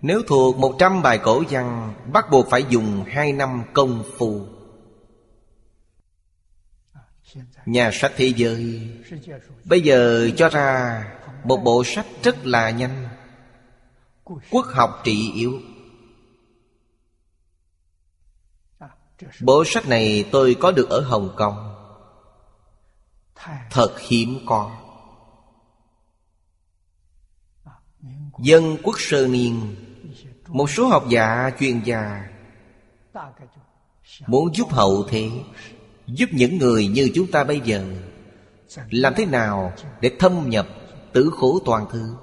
Speaker 1: Nếu thuộc 100 bài cổ văn, Bắt buộc phải dùng 2 năm công phu. Nhà sách thế giới, Bây giờ cho ra Một bộ sách rất là nhanh. Quốc học trị yếu. Bộ sách này tôi có được ở Hồng Kông. Thật hiếm có. Dân quốc sơ niên. Một số học giả, chuyên gia Muốn giúp hậu thế, Giúp những người như chúng ta bây giờ. Làm thế nào để thâm nhập tử khổ toàn thư?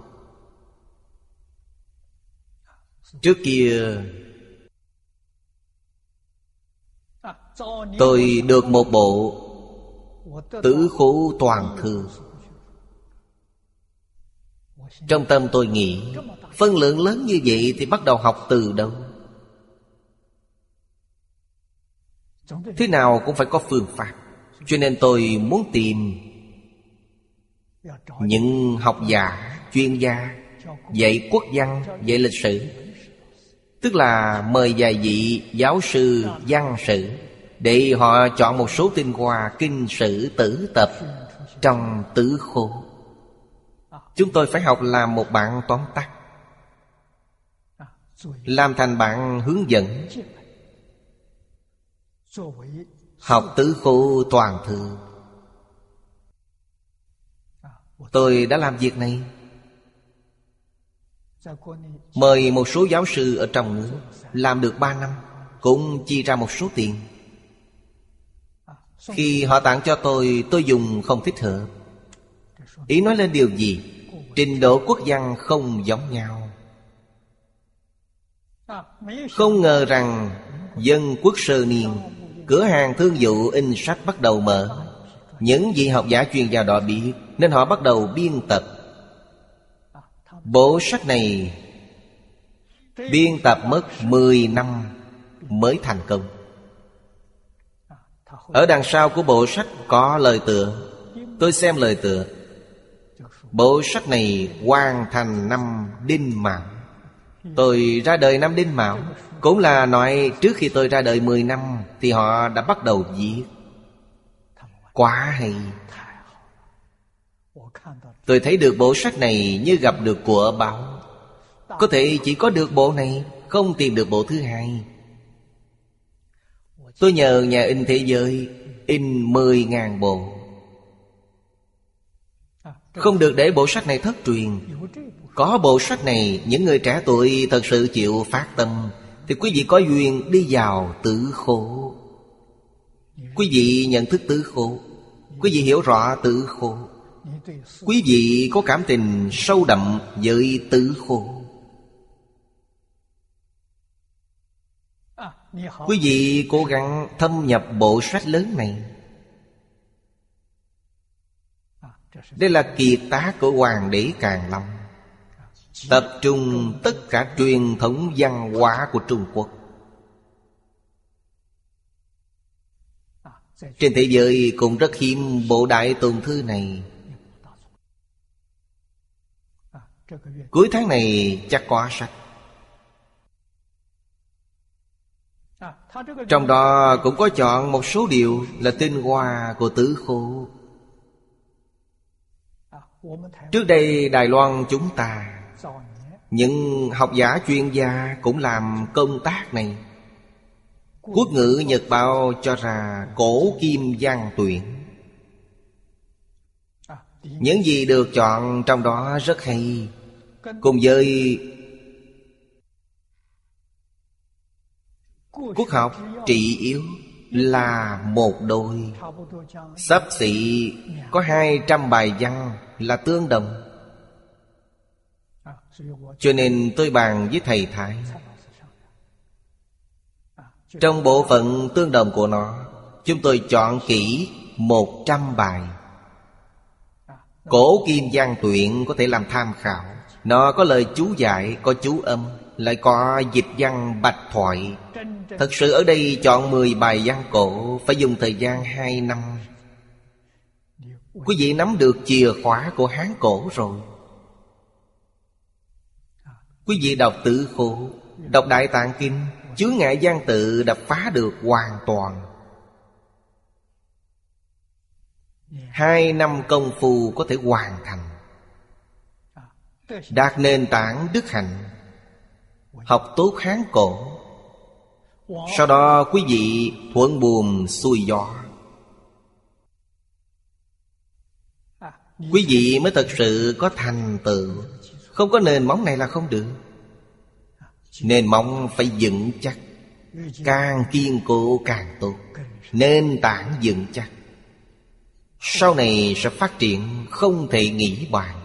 Speaker 1: Trước kia, Tôi được một bộ Tử khổ toàn thư. Trong tâm tôi nghĩ Phân lượng lớn như vậy thì bắt đầu học từ đâu? Thế nào cũng phải có phương pháp. Cho nên tôi muốn tìm Những học giả, chuyên gia Dạy quốc văn, dạy lịch sử. Tức là mời vài vị giáo sư văn sử Để họ chọn một số tinh hoa kinh sử tử tập Trong tứ khô Chúng tôi phải học làm một bạn tóm tắt. Làm thành bạn hướng dẫn. Học tứ khô toàn thư Tôi đã làm việc này. Mời một số giáo sư ở trong nước Làm được ba năm, Cũng chi ra một số tiền. Khi họ tặng cho tôi Tôi dùng không thích hợp. Ý nói lên điều gì? Trình độ quốc văn không giống nhau. Không ngờ rằng Dân quốc sơ niên, Cửa hàng thương vụ in sách bắt đầu mở. Những vị học giả chuyên gia đó biết, Nên họ bắt đầu biên tập. Bộ sách này Biên tập mất 10 năm mới thành công. Ở đằng sau của bộ sách có lời tựa. Tôi xem lời tựa. Bộ sách này hoàn thành năm Đinh Mão. Tôi ra đời năm Đinh Mão, cũng là nói trước khi tôi ra đời 10 năm Thì họ đã bắt đầu viết. Quá hay. Tôi thấy được bộ sách này như gặp được của báo. Có thể chỉ có được bộ này, Không tìm được bộ thứ hai. Tôi nhờ nhà in thế giới In 10.000 bộ. Không được để bộ sách này thất truyền. Có bộ sách này, Những người trẻ tuổi thật sự chịu phát tâm, Thì quý vị có duyên đi vào tử khổ Quý vị nhận thức tử khổ Quý vị hiểu rõ tử khổ Quý vị có cảm tình sâu đậm với tử khổ Quý vị cố gắng thâm nhập bộ sách lớn này. Đây là kiệt tác của Hoàng đế Càng Long. Tập trung tất cả truyền thống văn hóa của Trung Quốc. Trên thế giới cũng rất hiếm bộ đại tồn thư này. Cuối tháng này chắc có sách. Trong đó cũng có chọn một số điều là tinh hoa của tứ khổ Trước đây Đài Loan chúng ta, Những học giả chuyên gia cũng làm công tác này. Quốc ngữ Nhật Báo cho ra cổ kim giang tuyển Những gì được chọn trong đó rất hay. Cùng với Quốc học trị yếu là một đôi. Sắp xỉ có hai trăm bài văn là tương đồng. Cho nên tôi bàn với thầy Thái Trong bộ phận tương đồng của nó Chúng tôi chọn kỹ một trăm bài. Cổ kim giang tuyện có thể làm tham khảo. Nó có lời chú giải, có chú âm. Lại có dịch văn bạch thoại. Thật sự ở đây chọn 10 bài văn cổ, Phải dùng thời gian 2 năm. Quý vị nắm được chìa khóa của Hán cổ rồi. Quý vị đọc tự khổ Đọc Đại Tạng Kinh chứa ngại gian tự đã phá được hoàn toàn. Hai năm công phu có thể hoàn thành. Đạt nền tảng đức hạnh. Học tốt Hán cổ Sau đó quý vị thuận buồm xuôi gió. Quý vị mới thật sự có thành tựu. Không có nền móng này là không được. Nền móng phải vững chắc. Càng kiên cố càng tốt. Nền tảng vững chắc. Sau này sẽ phát triển không thể nghĩ bàn.